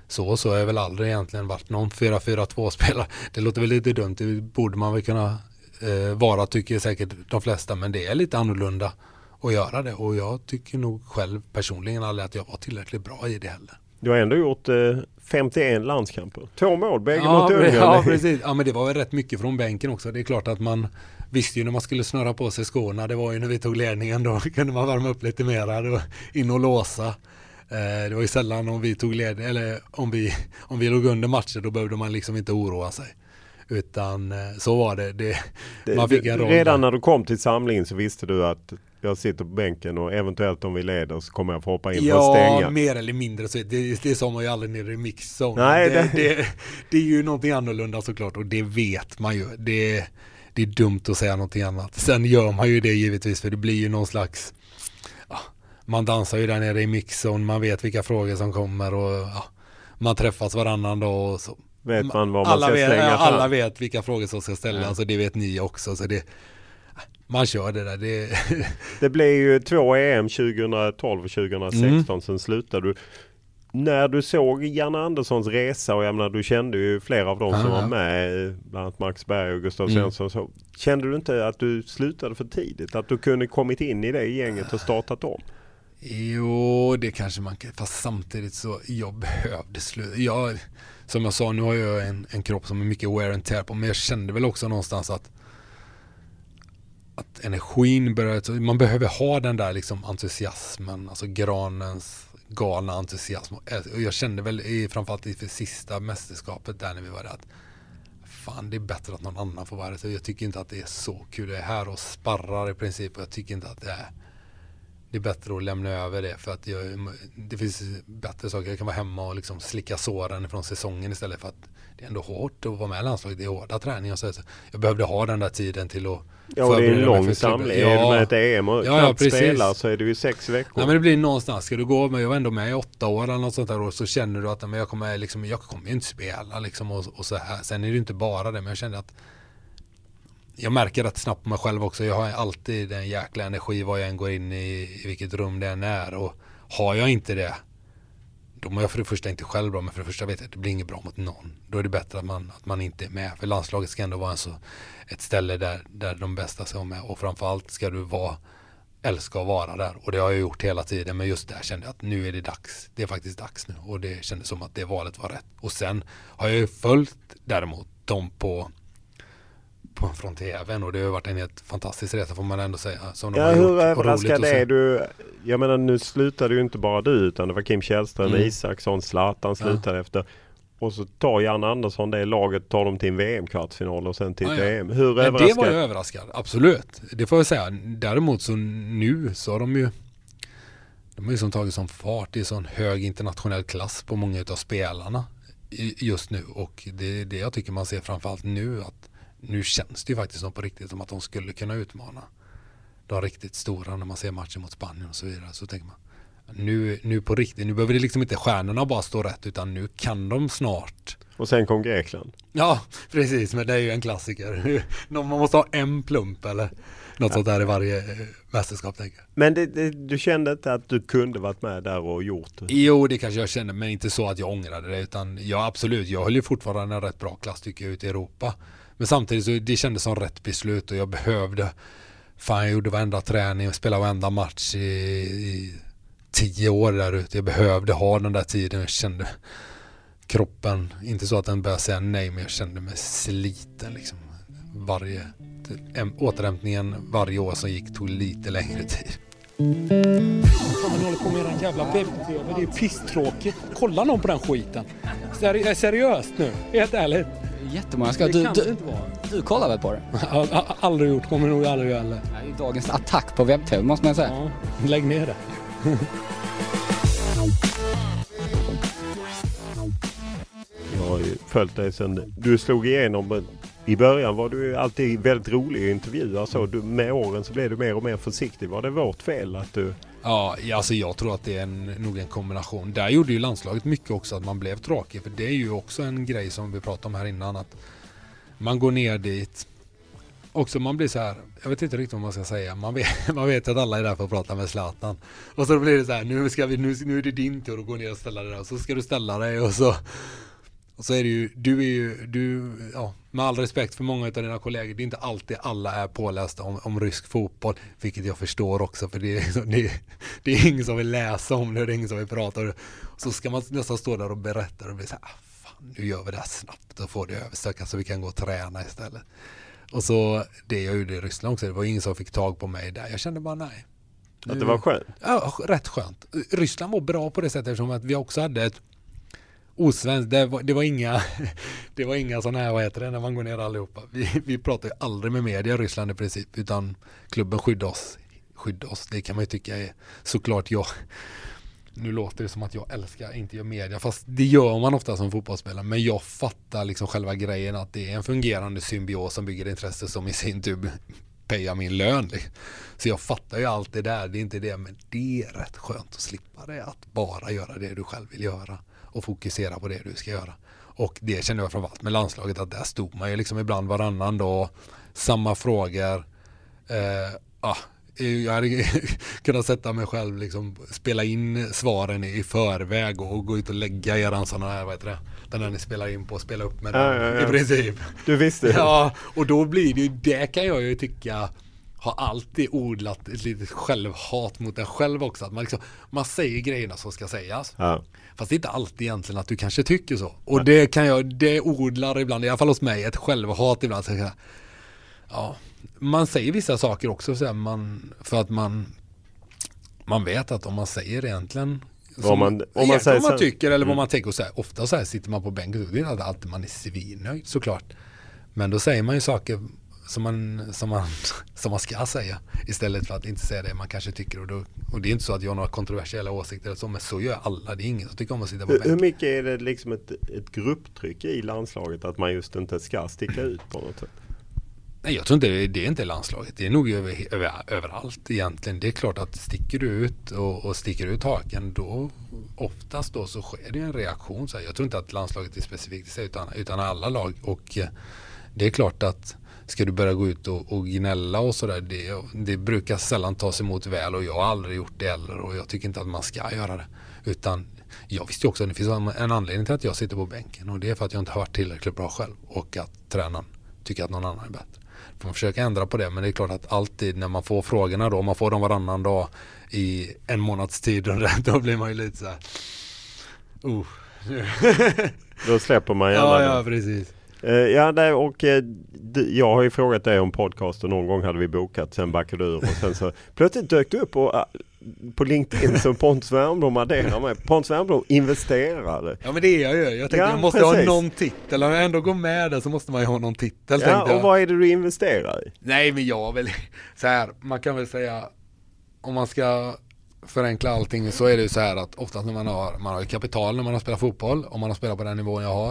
så så har jag väl aldrig egentligen varit någon 4-4-2 spelare. Det låter väl lite dumt, det borde man väl kunna eh, vara tycker säkert de flesta men det är lite annorlunda att göra det och jag tycker nog själv personligen aldrig att jag var tillräckligt bra i det heller. Du har ändå gjort eh, 51 landskamper. Två mål, bägge ja, mot Ungern. Ja, precis. Ja, men det var väl rätt mycket från bänken också. Det är klart att man visste ju när man skulle snöra på sig skorna. Det var ju när vi tog ledningen då kunde man värma upp lite mera. In och låsa. Eh, det var ju sällan om vi tog led eller om vi, om vi låg under matcher då behövde man liksom inte oroa sig. Utan eh, så var det. det, det man fick en roll redan när du kom till samlingen så visste du att jag sitter på bänken och eventuellt om vi leder så kommer jag få hoppa in ja, för att stänga. Ja, mer eller mindre. Så det, det sa man ju aldrig nere i mixzone. Nej, det, det... Det, är ju någonting annorlunda såklart och det vet man ju. Det, det är dumt att säga någonting annat. Sen gör man ju det givetvis för det blir ju någon slags ja, man dansar ju där nere i mixzone, man vet vilka frågor som kommer och ja, man träffas varannan dag och så. Vet man vad man alla ska vet, slänga fram? Alla vet vilka frågor som ska ställas ja. och det vet ni också. Så det, man kör det där. Det, det blev ju två EM 2012 och 2016. Mm. Sen slutade du. När du såg Janne Anderssons resa och jag menar, du kände ju flera av dem som var med. Bland annat Max Berg och Gustav mm. Svensson. Så, kände du inte att du slutade för tidigt? Att du kunde kommit in i det gänget och startat om? Jo, det kanske man kan. Fast samtidigt så jag behövde sluta. Jag, som jag sa, nu har jag en, en kropp som är mycket wear and tear på. Men jag kände väl också någonstans att att energin börjar, alltså, man behöver ha den där liksom entusiasmen, alltså granens galna entusiasm. Och jag kände väl i, framförallt i sista mästerskapet där när vi var där att fan det är bättre att någon annan får vara det. Jag tycker inte att det är så kul. Jag är här och sparrar i princip och jag tycker inte att det är det är bättre att lämna över det för att jag, det finns bättre saker. Jag kan vara hemma och liksom slicka såren från säsongen istället för att det är ändå hårt att vara med i landslaget. Det är hårda träningar. Så jag behövde ha den där tiden till att Ja, det är en lång samling. Ja. Med ett EM och ja, ja, spelar så är det ju sex veckor. Nej, men det blir någonstans. Ska du gå med, jag var ändå med i åtta år eller något sånt där och så känner du att men jag, kommer, liksom, jag kommer ju inte spela liksom och, och så här. Sen är det ju inte bara det, men jag kände att jag märker rätt snabbt på mig själv också. Jag har alltid en jäkla energi vad jag än går in i, i vilket rum det än är. Och har jag inte det, då mår jag för det första inte själv bra, men för det första vet jag att det blir inget bra mot någon. Då är det bättre att man, att man inte är med. För landslaget ska ändå vara en så, ett ställe där, där de bästa ska vara med. Och framförallt ska du vara, älska att vara där. Och det har jag gjort hela tiden. Men just där kände jag att nu är det dags. Det är faktiskt dags nu. Och det kändes som att det valet var rätt. Och sen har jag ju följt däremot dem på på, från tvn och det har varit en helt fantastisk resa får man ändå säga. Som ja, hur överraskad är du? Jag menar nu slutade ju inte bara du utan det var Kim Källström, mm. Isaksson, Zlatan slutade ja. efter. Och så tar Jan Andersson det laget, tar dem till en VM-kvartsfinal och sen till ett ja, ja. VM. Hur Men överraskad? Det var jag överraskad, absolut. Det får jag säga. Däremot så nu så har de ju de har ju som tagit sån fart i sån hög internationell klass på många av spelarna just nu och det är det jag tycker man ser framförallt nu att nu känns det ju faktiskt som på riktigt som att de skulle kunna utmana de riktigt stora när man ser matchen mot Spanien och så vidare. Så tänker man nu, nu på riktigt, nu behöver det liksom inte stjärnorna bara stå rätt utan nu kan de snart. Och sen kom Grekland. Ja, precis, men det är ju en klassiker. Man måste ha en plump eller något ja. sånt där i varje eh, mästerskap tänker jag. Men det, det, du kände inte att du kunde varit med där och gjort det? Jo, det kanske jag kände, men inte så att jag ångrade det utan ja, absolut, jag höll ju fortfarande en rätt bra klass tycker jag ute i Europa. Men samtidigt så det kändes som rätt beslut och jag behövde Fan jag gjorde varenda träning och spelade varenda match i, i tio år där ute. Jag behövde ha den där tiden. Jag kände kroppen, inte så att den började säga nej men jag kände mig sliten liksom. Varje återhämtningen varje år som gick tog lite längre tid. Fan, håller på med den jävla webb-tv. Det är pisstråkigt. Kolla någon på den skiten. Seri seriöst nu, helt ärligt jättemånga ska... Du, du, du kollar väl på det? aldrig gjort, kommer nog aldrig göra heller. Det är dagens attack på webb-tv måste man säga. Ja, lägg ner det. Jag har ju följt dig sen du slog igenom. I början var du alltid väldigt rolig att intervjua så. Du, med åren så blev du mer och mer försiktig. Var det vårt fel att du Ja, alltså jag tror att det är en, nog en kombination. Där gjorde ju landslaget mycket också att man blev tråkig. För det är ju också en grej som vi pratade om här innan. Att man går ner dit. Också man blir så här, jag vet inte riktigt vad man ska säga. Man vet, man vet att alla är där för att prata med Zlatan. Och så blir det så här, nu, ska vi, nu, nu är det din tur att gå ner och ställa dig där. Och så ska du ställa dig och så och så är det ju, du är ju, du, ja, med all respekt för många av dina kollegor, det är inte alltid alla är pålästa om, om rysk fotboll, vilket jag förstår också, för det är, det, det är ingen som vill läsa om det, det är ingen som vill prata om det. Så ska man nästan stå där och berätta och bli så här, ah, fan, nu gör vi det här snabbt och får det överstökat så vi kan gå och träna istället. Och så, det jag gjorde i Ryssland också, det var ingen som fick tag på mig där, jag kände bara nej. Att det var skönt? Ja, rätt skönt. Ryssland var bra på det sättet eftersom att vi också hade ett osvenskt, det var, det var inga, det var inga sådana här, vad heter det, när man går ner allihopa. Vi, vi pratar ju aldrig med media i Ryssland i princip, utan klubben skyddar oss. Skyddar oss, det kan man ju tycka är såklart jag. Nu låter det som att jag älskar inte gör media, fast det gör man ofta som fotbollsspelare. Men jag fattar liksom själva grejen att det är en fungerande symbios som bygger intresse som i sin tur pejar min lön. Så jag fattar ju allt det där, det är inte det, men det är rätt skönt att slippa det, att bara göra det du själv vill göra och fokusera på det du ska göra. Och det känner jag framförallt med landslaget att där stod man ju liksom ibland varannan dag, samma frågor. Eh, ah, jag hade kunnat sätta mig själv, liksom, spela in svaren i förväg och gå ut och lägga eran sådana här, vad heter det, den där ni spelar in på, spela upp med den Ja, ja, ja. i princip. Du visste? Ja, och då blir det ju, det kan jag ju tycka har alltid odlat ett litet självhat mot en själv också. Att man, liksom, man säger grejerna som ska sägas. Ja. Fast det är inte alltid egentligen att du kanske tycker så. Och det kan jag, det odlar ibland, i alla fall hos mig, ett självhat ibland. Så ja, man säger vissa saker också så man, för att man, man vet att om man säger egentligen Vad som- man- om man säger vad man tycker eller vad Mm. man tänker och så här, ofta så här sitter man på bänken och det är inte alltid man är svinnöjd såklart. Men då säger man ju saker som man, som man, som man ska säga istället för att inte säga det man kanske tycker. Och, då, och det är inte så att jag har några kontroversiella åsikter eller så, men så gör alla. Det är ingen som tycker om att sitta på Hur, hur bänken. mycket är det liksom ett, ett grupptryck i landslaget att man just inte ska sticka ut på något sätt? Nej, jag tror inte det, det är inte landslaget. Det är nog över, över, överallt egentligen. Det är klart att sticker du ut och, och sticker ut haken då oftast då så sker det en reaktion. Så här. Jag tror inte att landslaget är specifikt i sig utan, utan alla lag. Och eh, det är klart att ska du börja gå ut och, och gnälla och sådär det, det brukar sällan tas emot väl och jag har aldrig gjort det heller och jag tycker inte att man ska göra det. Utan jag visste ju också att det finns en anledning till att jag sitter på bänken och det är för att jag inte har hört tillräckligt bra själv och att tränaren tycker att någon annan är bättre. Får man försöka ändra på det men det är klart att alltid när man får frågorna då, man får dem varannan dag i en månads tid och då blir man ju lite så här. Oh. Då släpper man gärna Ja, ja precis. Eh, ja, nej, och eh, jag har ju frågat dig om podcast och någon gång hade vi bokat, sen backade du ur och sen så plötsligt dök du upp och, ah, på LinkedIn som Pontus Wernbloom adderar mig. Pontus Wernbloom investerare. Ja men det är jag ju. Jag tänkte Ja, jag måste precis. ha någon titel. Om jag ändå går med där så måste man ju ha någon titel Ja, jag. och vad är det du investerar i? Nej men jag väl så här, man kan väl säga om man ska förenkla allting så är det ju så här att oftast när man har, man har kapital när man har spelat fotboll om man har spelat på den nivån jag har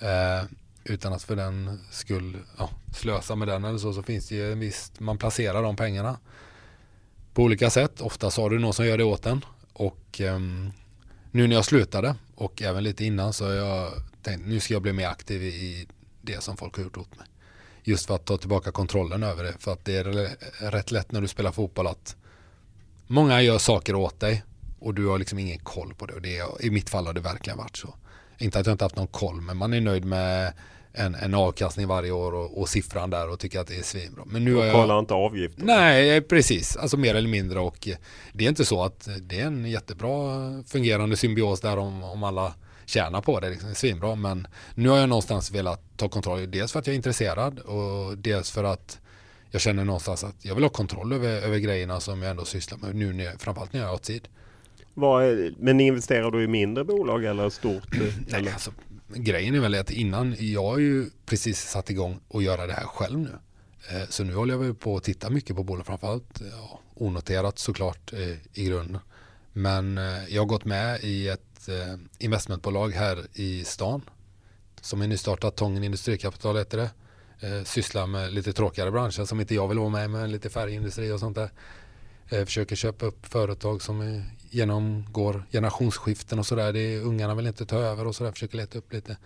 eh, utan att för den skull ja, slösa med den eller så så finns det ju en viss, man placerar de pengarna på olika sätt. Ofta har du någon som gör det åt en och um, nu när jag slutade och även lite innan så har jag tänkt nu ska jag bli mer aktiv i det som folk har gjort åt mig. Just för att ta tillbaka kontrollen över det. För att det är rätt lätt när du spelar fotboll att många gör saker åt dig och du har liksom ingen koll på det. Och det är, I mitt fall har det verkligen varit så. Inte att jag inte haft någon koll men man är nöjd med en, en avkastning varje år och, och siffran där och tycker att det är svinbra. Men nu Och har jag... kollar inte avgifter. Nej, precis. Alltså mer eller mindre och eh, det är inte så att det är en jättebra fungerande symbios där om, om alla tjänar på det. Liksom. Det är svinbra. Men nu har jag någonstans velat ta kontroll. Dels för att jag är intresserad och dels för att jag känner någonstans att jag vill ha kontroll över, över grejerna som jag ändå sysslar med nu, när, framförallt när jag har tid. Är, men investerar du i mindre bolag eller stort? eh, Nej, alltså, grejen är väl att innan, jag har ju precis satt igång och göra det här själv nu. Eh, så nu håller jag väl på att titta mycket på bolag, framförallt ja, onoterat såklart eh, i grunden. Men eh, jag har gått med i ett investmentbolag här i stan som är nystartat, Tången Industrikapital heter det. Sysslar med lite tråkigare branscher som inte jag vill vara med med, lite färgindustri och sånt där. Försöker köpa upp företag som är genomgår generationsskiften och sådär. Ungarna vill inte ta över och sådär. Försöker leta upp lite.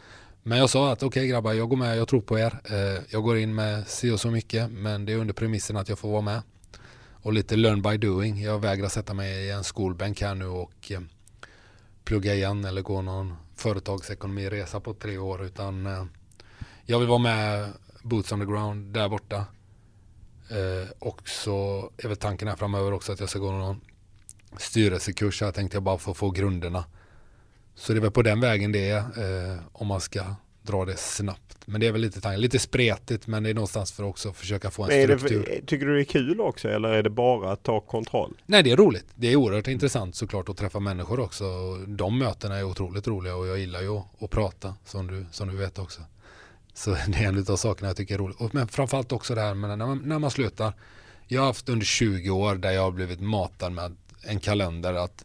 Men jag sa att okej grabbar, jag går med, jag tror på er. Eh, jag går in med si och så mycket, men det är under premissen att jag får vara med. Och lite learn by doing. Jag vägrar sätta mig i en skolbänk här nu och eh, plugga igen eller gå någon företagsekonomiresa på tre år. Utan eh, jag vill vara med boots on the ground där borta. Och så är väl tanken här framöver också att jag ska gå någon styrelsekurs här tänkte jag bara att få grunderna. Så det är väl på den vägen det är eh, om man ska dra det snabbt. Men det är väl lite tanken, lite spretigt men det är någonstans för att också försöka få en det, struktur. för- tycker du det är kul också eller är det bara att ta kontroll? Nej, det är roligt. Det är oerhört intressant såklart att träffa människor också. De mötena är otroligt roliga och jag gillar ju att, att prata som du, som du vet också. Så det är en av sakerna jag tycker är roligt. Men framförallt också det här med när man, när man slutar. Jag har haft under 20 år där jag har blivit matad med en kalender att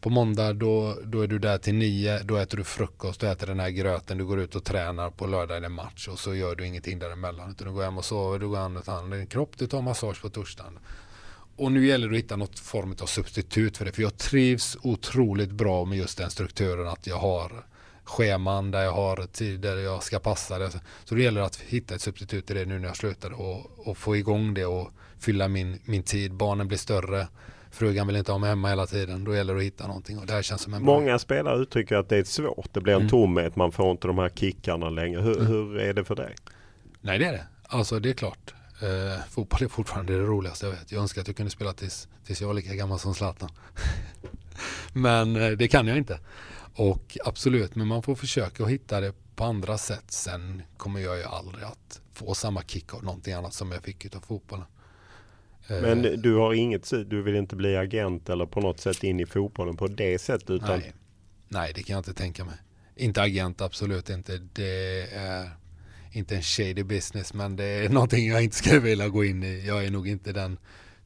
på måndag då, då är du där till nio, då äter du frukost, du äter den här gröten, du går ut och tränar, på lördag är det match och så gör du ingenting däremellan. Utan du går hem och sover, du går an och tar hand om din kropp, du tar massage på torsdagen. Och nu gäller det att hitta något form av substitut för det. För jag trivs otroligt bra med just den strukturen att jag har scheman där jag har tider jag ska passa det. Så det gäller att hitta ett substitut till det nu när jag slutar och, och få igång det och fylla min, min tid. Barnen blir större. Frugan vill inte ha mig hemma hela tiden. Då gäller det att hitta någonting och det här känns som en bra Många spelare uttrycker att det är svårt. Det blir en Mm. tomhet. Man får inte de här kickarna längre. Hur, Mm. hur är det för dig? Nej det är det. Alltså det är klart. Eh, fotboll är fortfarande det roligaste jag vet. Jag önskar att jag kunde spela tills, tills jag var lika gammal som Zlatan. men eh, det kan jag inte. Och absolut, men man får försöka att hitta det på andra sätt. Sen kommer jag ju aldrig att få samma kick av någonting annat som jag fick utav fotbollen. Eh, Men du har inget, du vill inte bli agent eller på något sätt in i fotbollen på det sättet utan Nej. Nej, det kan jag inte tänka mig. Inte agent, absolut inte. Det är inte en shady business, men det är någonting jag inte skulle vilja gå in i. Jag är nog inte den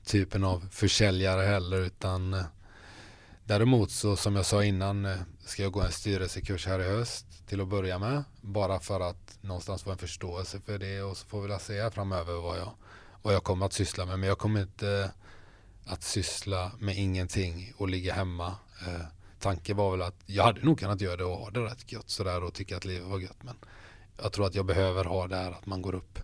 typen av försäljare heller, utan eh, däremot så som jag sa innan eh, ska jag gå en styrelsekurs här i höst till att börja med. Bara för att någonstans få en förståelse för det och så får vi väl se framöver vad jag, vad jag kommer att syssla med. Men jag kommer inte att syssla med ingenting och ligga hemma. Eh, tanken var väl att jag hade nog kunnat göra det och ha det rätt gött sådär och tycka att livet var gött. Men jag tror att jag behöver ha det här att man går upp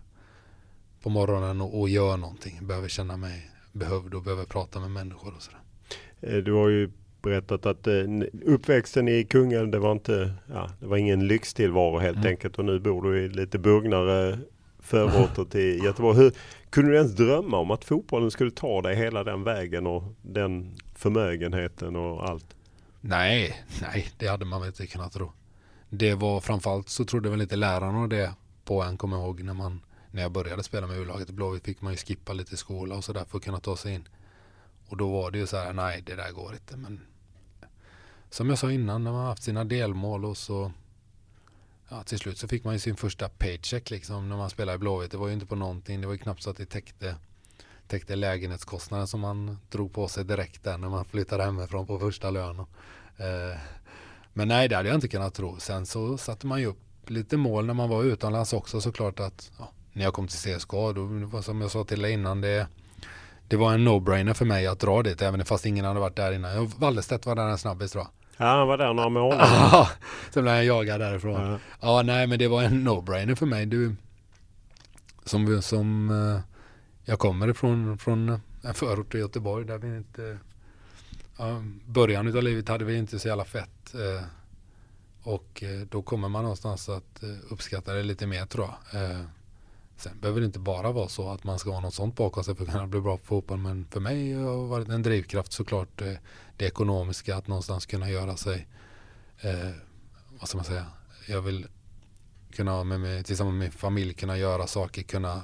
på morgonen och, och gör någonting. Behöver känna mig behövd och behöver prata med människor och sådär. Eh, Du har ju berättat att eh, uppväxten i Kungälv det var inte, ja, det var ingen lyxtillvaro helt Mm. enkelt och nu bor du i lite bugnare förorter till Göteborg. Hur, kunde du ens drömma om att fotbollen skulle ta dig hela den vägen och den förmögenheten och allt? Nej, nej, det hade man väl inte kunnat tro. Det var framförallt så trodde väl inte lärarna det på en, kommer jag ihåg, när, man, när jag började spela med U-laget i Blåvitt fick man ju skippa lite skola och sådär för att kunna ta sig in. Och då var det ju så här, nej det där går inte. Men som jag sa innan, när man har haft sina delmål och så ja, till slut så fick man ju sin första paycheck liksom när man spelade i Blåvitt. Det var ju inte på någonting, det var ju knappt så att det täckte täckte lägenhetskostnaden som man drog på sig direkt där när man flyttade hemifrån på första lönen. Eh, men nej, det hade jag inte kunnat tro. Sen så satte man ju upp lite mål när man var utomlands också såklart att ja, när jag kom till CSKA, då som jag sa till dig innan, det, det var en no-brainer för mig att dra dit, även fast ingen hade varit där innan. Wallerstedt Wallestedt var där en snabbis tror jag. Ja, han var där några månader. Ja, Sen blev jag jagad därifrån. Ja. nej men det var en no-brainer för mig. Du, som, som eh, jag kommer ifrån från en förort i Göteborg där vi inte ja, början av livet hade vi inte så jävla fett. Eh, och eh, då kommer man någonstans att uppskatta det lite mer tror jag. Sen behöver det inte bara vara så att man ska ha något sånt bakom sig för att kunna bli bra på fotboll. Men för mig har varit en drivkraft såklart eh, det ekonomiska att någonstans kunna göra sig eh, vad ska man säga, jag vill kunna med mig, tillsammans med min familj kunna göra saker, kunna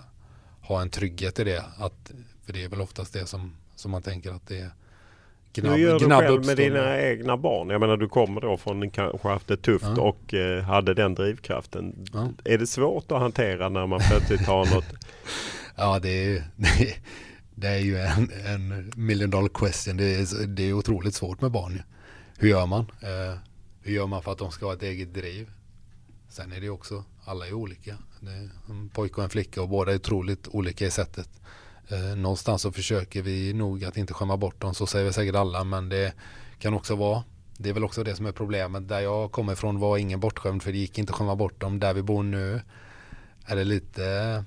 ha en trygghet i det. Att, för det är väl oftast det som, som man tänker att det är hur gör du själv med dina egna barn? Jag menar du kommer då från kanske haft det tufft Ja. och eh, hade den drivkraften. Ja. Är det svårt att hantera när man plötsligt har något? Ja, det är, det är, det är ju en, en million dollar question. Det är, det är otroligt svårt med barn. Hur gör man? Eh, hur gör man för att de ska ha ett eget driv? Sen är det också, alla är olika. Det är en pojke och en flicka och båda är otroligt olika i sättet. Eh, någonstans så försöker vi nog att inte skämma bort dem, så säger vi säkert alla, men det kan också vara det är väl också det som är problemet. Där jag kommer ifrån var ingen bortskämd för det gick inte att skämma bort dem. Där vi bor nu är det lite,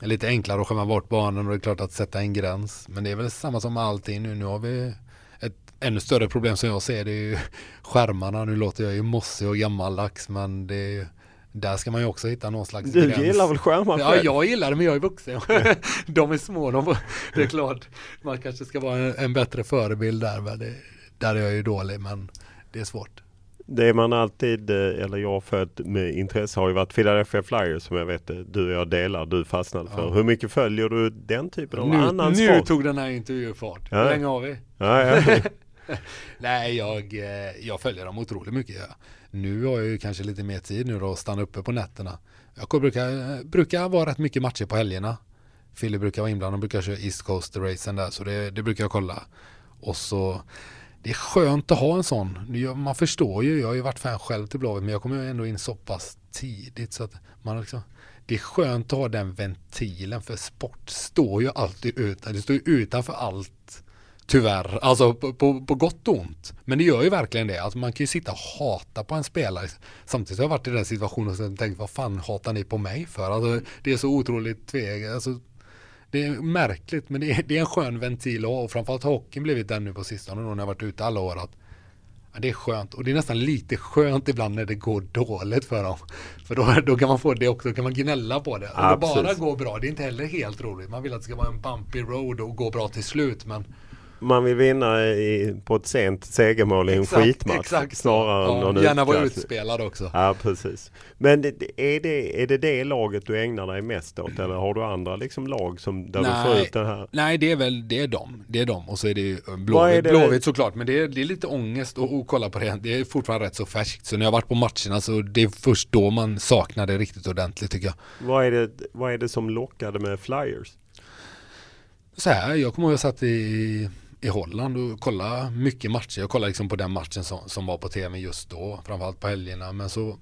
lite enklare att skämma bort barnen och det är klart att sätta en gräns. Men det är väl samma som med allting nu. Nu har vi ett ännu större problem som jag ser det är ju skärmarna. Nu låter jag ju mossig och gammaldags men det är ju där ska man ju också hitta någon slags Du gräns. gillar väl skärmar Ja, själv? jag gillar det men jag är vuxen. de är små. De, det är klart, man kanske ska vara en, en bättre förebild där. Men det, där är jag ju dålig men det är svårt. Det man alltid, eh, eller jag följt med intresse har ju varit Philadelphia Flyers som jag vet eh, du och jag delar, du fastnade för. Ja. Hur mycket följer du den typen av Nu, annan nu sport? tog den här intervjun fart. Ja. Hur länge har vi? Ja, ja. Nej, jag, eh, jag följer dem otroligt mycket. Ja. Nu har jag ju kanske lite mer tid nu då att stanna uppe på nätterna. Jag brukar, brukar vara rätt mycket matcher på helgerna. Fille brukar vara inblandad, de brukar köra East Coast-racen där, så det, det brukar jag kolla. Och så, det är skönt att ha en sån. Man förstår ju, jag har ju varit fan själv till Blåvitt, men jag kommer ju ändå in så pass tidigt så att man liksom, det är skönt att ha den ventilen för sport står ju alltid utan, det står ju utanför allt Tyvärr, alltså på, på, på gott och ont. Men det gör ju verkligen det. Alltså man kan ju sitta och hata på en spelare. Samtidigt har jag varit i den situationen och tänkt vad fan hatar ni på mig för? Alltså, det är så otroligt tveg. Alltså, det är märkligt men det är, det är en skön ventil att ha och framförallt har hockeyn blivit den nu på sistone då när jag varit ute alla år att ja, det är skönt och det är nästan lite skönt ibland när det går dåligt för dem. För då, då kan man få det också, då kan man gnälla på det. Om Ja, det bara precis. går bra, det är inte heller helt roligt. Man vill att det ska vara en bumpy road och gå bra till slut men Man vill vinna i, på ett sent segermål i en Exakt, skitmatch. exakt. Snarare Ja, än någon gärna vara utspelad också. Ja, precis. Men är, det, är det det laget du ägnar dig mest åt? Eller har du andra liksom lag som, där du får ut den här? nej, det är väl det är dem. Det är dem och så är det eh, Blåvitt, Blåvitt såklart. Men det är, det är lite ångest att att kolla på det. Det är fortfarande rätt så färskt. Så när jag varit på matcherna så det är först då man saknar det riktigt ordentligt tycker jag. Vad är, det, vad är det som lockade med Flyers? Så här, jag kommer ihåg att jag satt i, i Holland och kolla mycket matcher. Jag kollade liksom på den matchen som, som var på tv just då. Framförallt på helgerna. Men så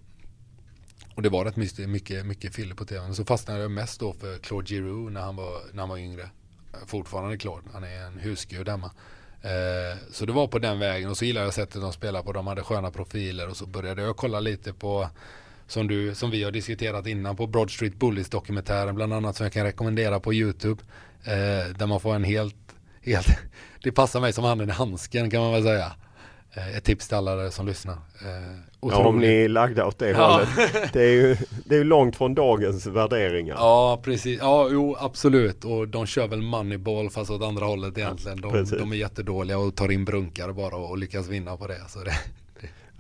och det var rätt mycket, mycket, mycket filler på tv. Så fastnade jag mest då för Claude Giroux när han var, när han var yngre. Eh, fortfarande Claude, han är en husgud hemma. Eh, så det var på den vägen och så gillade jag sättet de spelade på. De hade sköna profiler och så började jag kolla lite på som, du, som vi har diskuterat innan på Broad Street Bullies dokumentären bland annat som jag kan rekommendera på YouTube. Eh, där man får en helt, helt, det passar mig som handen i handsken kan man väl säga. Eh, ett tips till alla som lyssnar. Eh, Ja, om ni är lagda åt det Ja. hållet. Det är ju det är långt från dagens värderingar. Ja, precis. Ja, jo, absolut. Och de kör väl moneyball fast åt andra hållet egentligen. De, de är jättedåliga och tar in brunkar bara och lyckas vinna på det. Så det.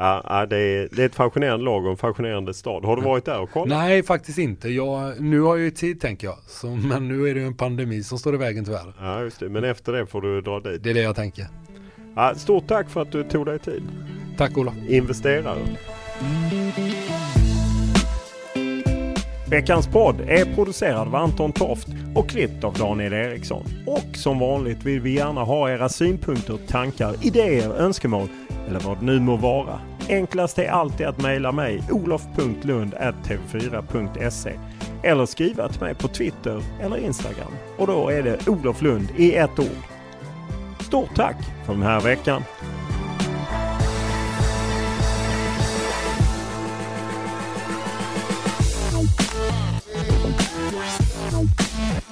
Ja, det, är, det är ett fascinerande lag och en fascinerande stad. Har du varit där och kollat? Nej, faktiskt inte. Jag, nu har jag ju tid tänker jag. Så, men nu är det ju en pandemi som står i vägen tyvärr. Ja, just det. Men efter det får du dra dit. Det är det jag tänker. Ja, stort tack för att du tog dig tid. Tack Ola. Investerare. Veckans podd är producerad av Anton Toft och klippt av Daniel Eriksson. Och som vanligt vill vi gärna ha era synpunkter, tankar, idéer, önskemål eller vad det nu må vara. Enklast är alltid att mejla mig olof.lund.tv4.se eller skriva till mig på Twitter eller Instagram. Och då är det Olof Lund i ett ord. Stort tack för den här veckan!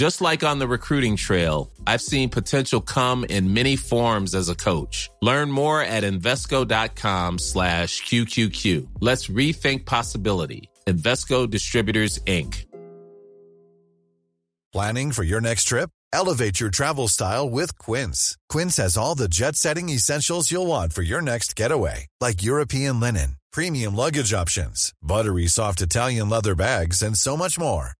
Just like on the recruiting trail, I've seen potential come in many forms as a coach. Learn more at Invesco.com slash QQQ. Let's rethink possibility. Invesco Distributors, Inc. Planning for your next trip? Elevate your travel style with Quince. Quince has all the jet setting essentials you'll want for your next getaway, like European linen, premium luggage options, buttery soft Italian leather bags, and so much more.